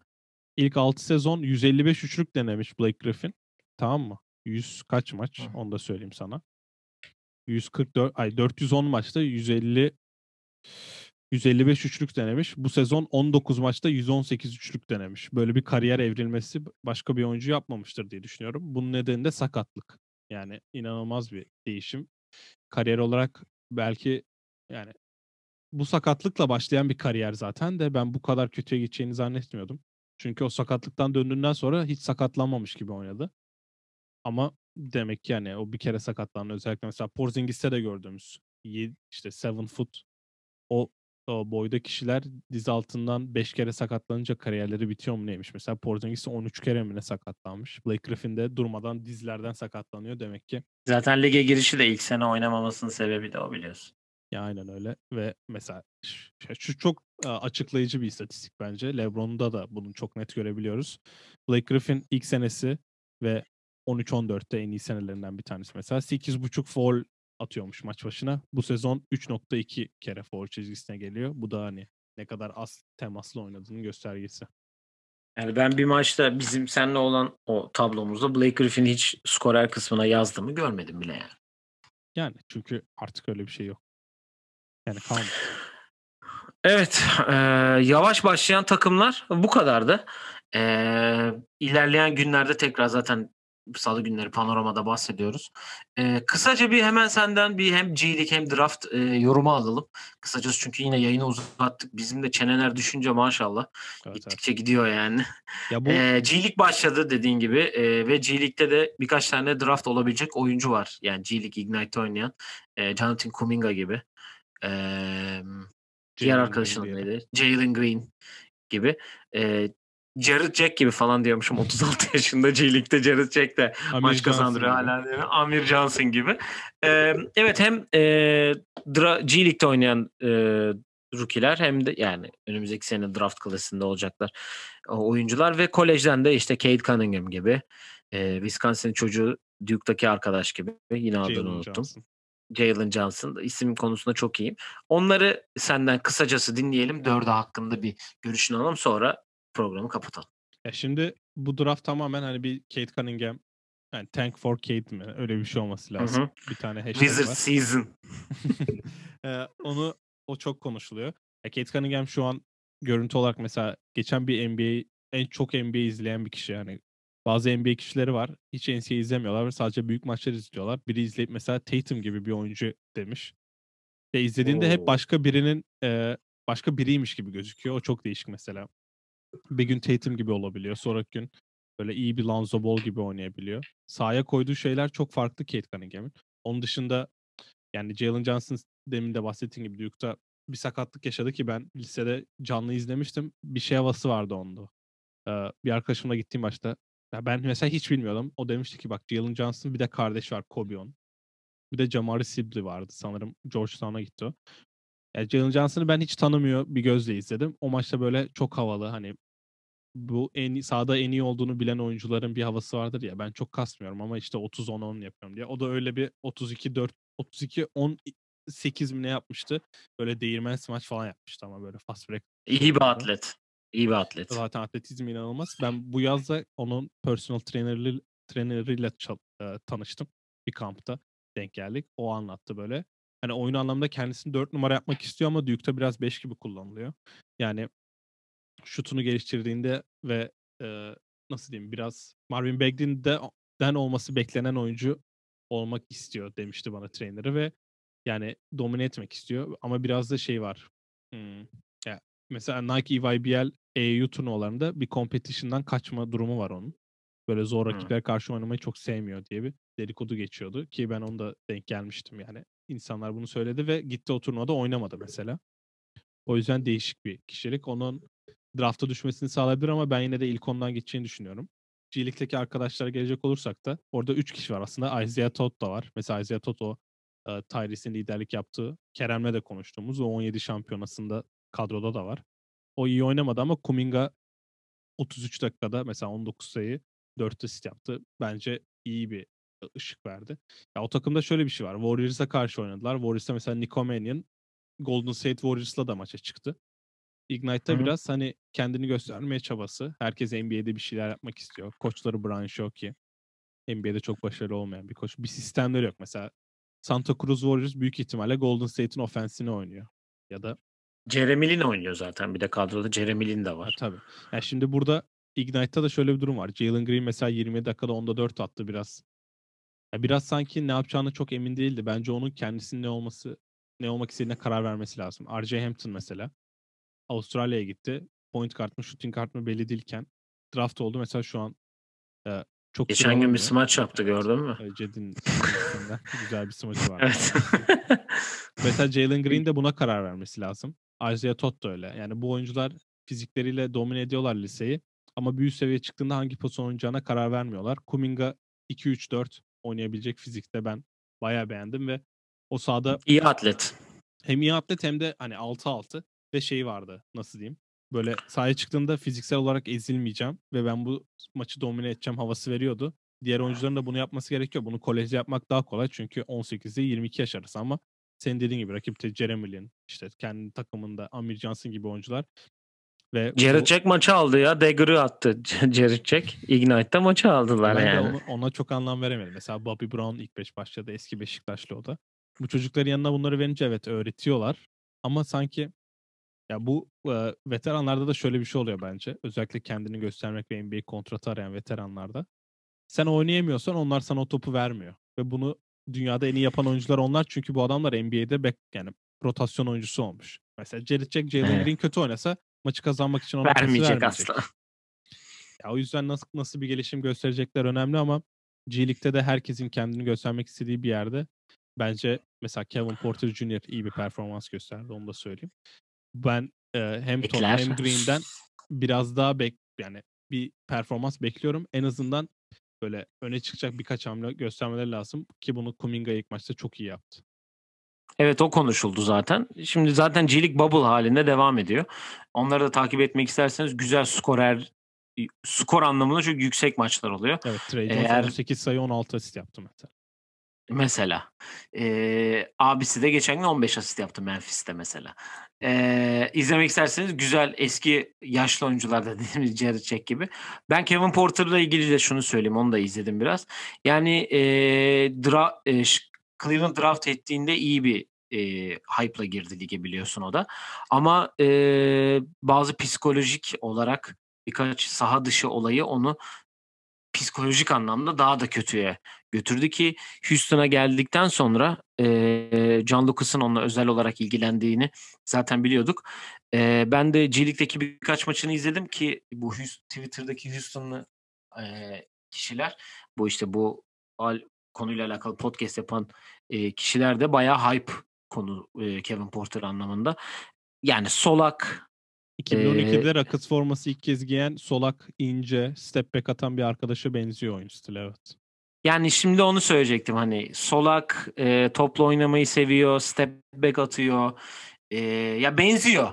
İlk 6 sezon 155 üçlük denemiş Blake Griffin. Tamam mı? 100 kaç maç? Hı. Onu da söyleyeyim sana. 144 ay 410 maçta 150 155 üçlük denemiş. Bu sezon 19 maçta 118 üçlük denemiş. Böyle bir kariyer evrilmesi başka bir oyuncu yapmamıştır diye düşünüyorum. Bunun nedeni de sakatlık. Yani inanılmaz bir değişim. Kariyer olarak belki yani bu sakatlıkla başlayan bir kariyer zaten de ben bu kadar kötüye gideceğini zannetmiyordum. Çünkü o sakatlıktan döndüğünden sonra hiç sakatlanmamış gibi oynadı. Ama demek ki yani o bir kere sakatlandı. Özellikle mesela Porzingis'te de gördüğümüz işte 7 foot o, o boyda kişiler diz altından 5 kere sakatlanınca kariyerleri bitiyor mu neymiş? Mesela Porzingis 13 kere mi ne sakatlanmış? Blake Griffin de durmadan dizlerden sakatlanıyor demek ki. Zaten lige girişi de ilk sene oynamamasının sebebi de o biliyorsun. Ya aynen öyle ve mesela şu çok e, açıklayıcı bir istatistik bence. LeBron'da da bunu çok net görebiliyoruz. Blake Griffin ilk senesi ve 13-14'te en iyi senelerinden bir tanesi mesela. 8.5 foul atıyormuş maç başına. Bu sezon 3.2 kere foul çizgisine geliyor. Bu da hani ne kadar az temaslı oynadığının göstergesi. Yani ben bir maçta bizim seninle olan o tablomuzda Blake Griffin hiç skorer kısmına yazdığımı görmedim bile yani. Yani çünkü artık öyle bir şey yok. Yani kalmadı. Evet, eee, yavaş başlayan takımlar bu kadardı. Eee, ilerleyen günlerde tekrar zaten salı günleri panoramada bahsediyoruz. Eee, kısaca bir hemen senden bir hem G League hem draft eee, yorumu alalım. Kısacası çünkü yine yayını uzattık. Bizim de çeneler düşünce maşallah Evet, evet. gittikçe gidiyor yani. Ya bu Eee G League başladı dediğin gibi eee, ve G League'de de birkaç tane draft olabilecek oyuncu var. Yani G League Ignite oynayan eee, Jonathan Kuminga gibi. Eee Diğer Jalen arkadaşın Green adı diyelim. neydi? Jalen Green gibi. Ee, Jared Jack gibi falan diyormuşum. 36 yaşında G League'de Jared Jack de Amir maç kazandırıyor hala mi? Amir Johnson gibi. Ee, evet hem e, dra- G League'de oynayan e, rookie'ler hem de yani önümüzdeki sene draft klasında olacaklar o oyuncular ve kolejden de işte Cade Cunningham gibi e, Wisconsin çocuğu Duke'daki arkadaş gibi yine adını Jalen unuttum. Johnson. Jalen Johnson isim konusunda çok iyiyim. Onları senden kısacası dinleyelim. Dördü hakkında bir görüşünü alalım. Sonra programı kapatalım. Ya şimdi bu draft tamamen hani bir Kate Cunningham yani Tank for Kate mi? Öyle bir şey olması lazım. hı. Bir tane hashtag Wizard var. Season. Ee, onu o çok konuşuluyor. Ya Kate Cunningham şu an görüntü olarak mesela geçen bir NBA en çok NBA izleyen bir kişi yani. Bazı NBA kişileri var. Hiç NCAA izlemiyorlar ve sadece büyük maçları izliyorlar. Biri izleyip mesela Tatum gibi bir oyuncu demiş. Ve izlediğinde Oo. hep başka birinin e, başka biriymiş gibi gözüküyor. O çok değişik mesela. Bir gün Tatum gibi olabiliyor. Sonraki gün böyle iyi bir Lonzo Ball gibi oynayabiliyor. Sahaya koyduğu şeyler çok farklı Kate Cunningham'in. Onun dışında yani Jalen Johnson demin de bahsettiğim gibi Duke'da bir sakatlık yaşadı ki ben lisede canlı izlemiştim. Bir şey havası vardı onda. Ee, bir arkadaşımla gittiğim başta ya ben mesela hiç bilmiyordum. O demişti ki bak Jalen Johnson bir de kardeş var Kobe on. Bir de Jamari Sibley vardı sanırım. Georgetown'a gitti o. Yani Jalen Johnson'ı ben hiç tanımıyor bir gözle izledim. O maçta böyle çok havalı hani bu en sahada en iyi olduğunu bilen oyuncuların bir havası vardır ya. Ben çok kasmıyorum ama işte 30 10 10 yapıyorum diye. O da öyle bir 32 4 32 10 8 mi ne yapmıştı? Böyle değirmen smaç falan yapmıştı ama böyle fast break. İyi bir atlet. İyi bir atlet. Zaten atletizm inanılmaz. Ben bu yazda onun personal trainerli, traineriyle çal- e, tanıştım. Bir kampta denk geldik. O anlattı böyle. Hani oyun anlamda kendisini 4 numara yapmak istiyor ama Duke'da biraz 5 gibi kullanılıyor. Yani şutunu geliştirdiğinde ve e, nasıl diyeyim biraz Marvin Bagley'den olması beklenen oyuncu olmak istiyor demişti bana traineri ve yani domine etmek istiyor ama biraz da şey var. Hmm, ya mesela Nike EYBL AAU turnuvalarında bir competition'dan kaçma durumu var onun. Böyle zor rakiplere karşı oynamayı çok sevmiyor diye bir dedikodu geçiyordu ki ben onda denk gelmiştim yani. İnsanlar bunu söyledi ve gitti o turnuvada oynamadı mesela. O yüzden değişik bir kişilik. Onun drafta düşmesini sağlayabilir ama ben yine de ilk ondan geçeceğini düşünüyorum. G League'deki arkadaşlara gelecek olursak da orada 3 kişi var aslında. Isaiah Todd da var. Mesela Isaiah Todd o e, Tyrese'in liderlik yaptığı Kerem'le de konuştuğumuz o 17 şampiyonasında kadroda da var. O iyi oynamadı ama Kuminga 33 dakikada mesela 19 sayı 4 asist yaptı. Bence iyi bir ışık verdi. Ya o takımda şöyle bir şey var. Warriors'a karşı oynadılar. Warriors'ta mesela Nico Mannion Golden State Warriors'la da maça çıktı. Ignite'da Hı hı. biraz hani kendini göstermeye çabası. Herkes NBA'de bir şeyler yapmak istiyor. Koçları Brian Shockey. NBA'de çok başarılı olmayan bir koç. Bir sistemleri yok. Mesela Santa Cruz Warriors büyük ihtimalle Golden State'in ofensini oynuyor. Ya da Jeremy Lin oynuyor zaten. Bir de kadroda Jeremy Lin de ha, var. tabii. Yani şimdi burada Ignite'da da şöyle bir durum var. Jalen Green mesela 20 dakikada 10'da 4 attı biraz. Ya biraz sanki ne yapacağını çok emin değildi. Bence onun kendisinin ne olması ne olmak istediğine karar vermesi lazım. RJ Hampton mesela Avustralya'ya gitti. Point kart mı, shooting kart mı belli değilken draft oldu. Mesela şu an e, çok Geçen gün bir smaç yaptı Evet. gördün mü? Ced'in güzel bir smaçı var. Evet. Mesela Jalen Green de buna karar vermesi lazım. Isaiah Todd da öyle. Yani bu oyuncular fizikleriyle domine ediyorlar liseyi. Ama büyük seviye çıktığında hangi pozisyon oynayacağına karar vermiyorlar. Kuminga 2-3-4 oynayabilecek fizikte ben bayağı beğendim ve o sahada İyi atlet. hem iyi atlet hem de hani 6-6 ve şey vardı nasıl diyeyim. Böyle sahaya çıktığında fiziksel olarak ezilmeyeceğim ve ben bu maçı domine edeceğim havası veriyordu. Diğer oyuncuların da bunu yapması gerekiyor. Bunu kolejde yapmak daha kolay çünkü 18 ile 22 yaş arası ama senin dediğin gibi rakipte Jeremy Lin, işte kendi takımında Amir Johnson gibi oyuncular ve Jared bu- Jack maçı aldı ya. Dagger'ı attı Jared Jack. Ignite'da maçı aldılar ben yani. onu- ona çok anlam veremedim. Mesela Bobby Brown ilk beş başladı. Eski Beşiktaşlı o da. Bu çocukların yanına bunları verince evet öğretiyorlar. Ama sanki ya bu e, veteranlarda da şöyle bir şey oluyor bence. Özellikle kendini göstermek ve NBA kontratı arayan veteranlarda. Sen oynayamıyorsan onlar sana o topu vermiyor. Ve bunu dünyada en iyi yapan oyuncular onlar. Çünkü bu adamlar NBA'de back, yani rotasyon oyuncusu olmuş. Mesela Jared Jack, Jalen. Green kötü oynasa maçı kazanmak için ona Vermeyecek asla. Ya o yüzden nasıl nasıl bir gelişim gösterecekler önemli ama G League'de de herkesin kendini göstermek istediği bir yerde bence mesela Kevin Porter Jr. iyi bir performans gösterdi onu da söyleyeyim. Ben e, hem Tom hem Green'den biraz daha bek yani bir performans bekliyorum. En azından böyle öne çıkacak birkaç hamle göstermeleri lazım ki bunu Kuminga ilk maçta çok iyi yaptı. Evet o konuşuldu zaten. Şimdi zaten G League Bubble halinde devam ediyor. Onları da takip etmek isterseniz güzel skorer skor anlamında çok yüksek maçlar oluyor. Evet Trey Jones Eğer- 18 sayı 16 asist yaptı mesela. Mesela. Ee, abisi de geçen gün 15 asist yaptı Memphis'te mesela. Ee, izlemek isterseniz güzel eski yaşlı oyuncular da dediğimiz Jared Jack gibi. Ben Kevin Porter'la ilgili de şunu söyleyeyim. Onu da izledim biraz. Yani e, dra, e, Cleveland draft ettiğinde iyi bir e, hype'la girdi lige biliyorsun o da. Ama e, bazı psikolojik olarak birkaç saha dışı olayı onu psikolojik anlamda daha da kötüye götürdü ki Houston'a geldikten sonra e, John Lucas'ın onunla özel olarak ilgilendiğini zaten biliyorduk. E, ben de G League'deki birkaç maçını izledim ki bu Houston, Twitter'daki Houston'lı e, kişiler bu işte bu al, konuyla alakalı podcast yapan e, kişiler de bayağı hype konu e, Kevin Porter anlamında. Yani solak 2012'de Rockets forması ilk kez giyen solak, ince, step back atan bir arkadaşa benziyor oyun stili evet. Yani şimdi onu söyleyecektim hani solak e, topla oynamayı seviyor, step back atıyor. E, ya benziyor.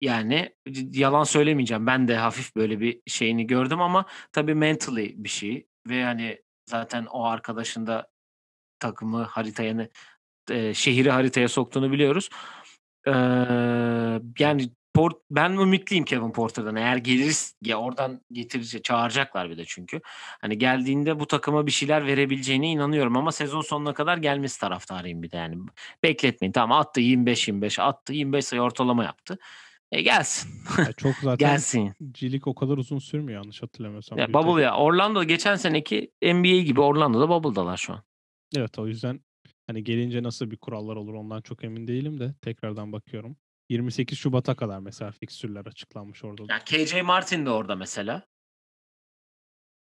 Yani yalan söylemeyeceğim. Ben de hafif böyle bir şeyini gördüm ama tabii mentally bir şey ve hani zaten o arkadaşın da takımı haritaya e, şehri haritaya soktuğunu biliyoruz. Ee, yani Port, ben ümitliyim Kevin Porter'dan. Eğer geliriz ya oradan getirecek çağıracaklar bir de çünkü. Hani geldiğinde bu takıma bir şeyler verebileceğine inanıyorum ama sezon sonuna kadar gelmesi taraftarıyım bir de yani. Bekletmeyin. Tamam attı 25 25 attı 25 sayı ortalama yaptı. E gelsin. Ya çok zaten gelsin. G-League o kadar uzun sürmüyor yanlış hatırlamıyorsam. Ya Bubble ya Orlando geçen seneki NBA gibi Orlando'da Bubble'dalar şu an. Evet o yüzden hani gelince nasıl bir kurallar olur ondan çok emin değilim de tekrardan bakıyorum. 28 Şubat'a kadar mesela fikstürler açıklanmış orada. Ya KJ Martin de orada mesela.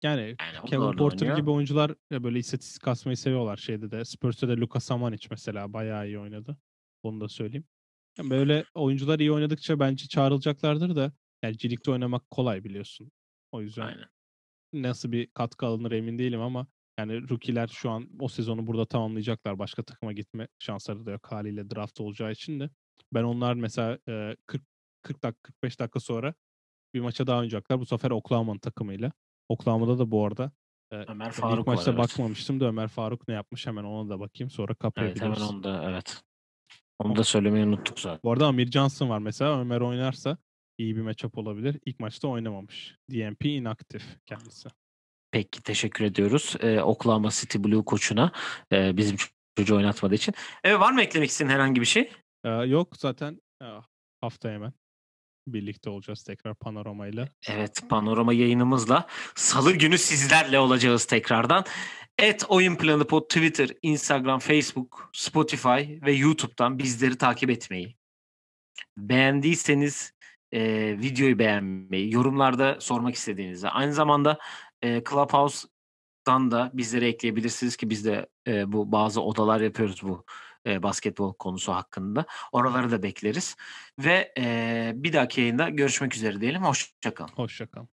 Yani Yani Kevin Porter oynuyor. gibi oyuncular böyle istatistik kasmayı seviyorlar şeyde de. Spurs'ta da Luka Samanic mesela bayağı iyi oynadı. Onu da söyleyeyim. Yani böyle oyuncular iyi oynadıkça bence çağrılacaklardır da yani League'de oynamak kolay biliyorsun. O yüzden Aynen. nasıl bir katkı alınır emin değilim ama yani rookie'ler şu an o sezonu burada tamamlayacaklar. Başka takıma gitme şansları da yok haliyle draft olacağı için de. Ben onlar mesela e, 40 40 dakika 45 dakika sonra bir maça daha oynayacaklar. Bu sefer Oklahoma'nın takımıyla. Oklahoma'da da bu arada Ömer ilk Faruk maçta var evet. bakmamıştım da Ömer Faruk ne yapmış hemen ona da bakayım sonra Evet kapayabiliriz. hemen onu da evet. Onu da söylemeyi unuttuk zaten. Bu arada Amir Johnson var mesela. Ömer oynarsa iyi bir matchup olabilir. İlk maçta oynamamış. DNP inaktif kendisi. Peki teşekkür ediyoruz. Ee, Oklahoma City Blue koçuna e, bizim çocuğu oynatmadığı için. Evet var mı eklemek istediğin herhangi bir şey? Ee, yok zaten e, hafta hemen birlikte olacağız tekrar panorama ile. Evet panorama yayınımızla salı günü sizlerle olacağız tekrardan. Et Oyun Planı Pod Twitter, Instagram, Facebook, Spotify ve YouTube'dan bizleri takip etmeyi. Beğendiyseniz e, videoyu beğenmeyi, yorumlarda sormak istediğinizi, aynı zamanda e, Clubhouse'dan da bizleri ekleyebilirsiniz ki biz de e, bu bazı odalar yapıyoruz bu e, basketbol konusu hakkında. Oraları da bekleriz. Ve e, bir dahaki yayında görüşmek üzere diyelim. Hoşçakalın. Hoşçakalın.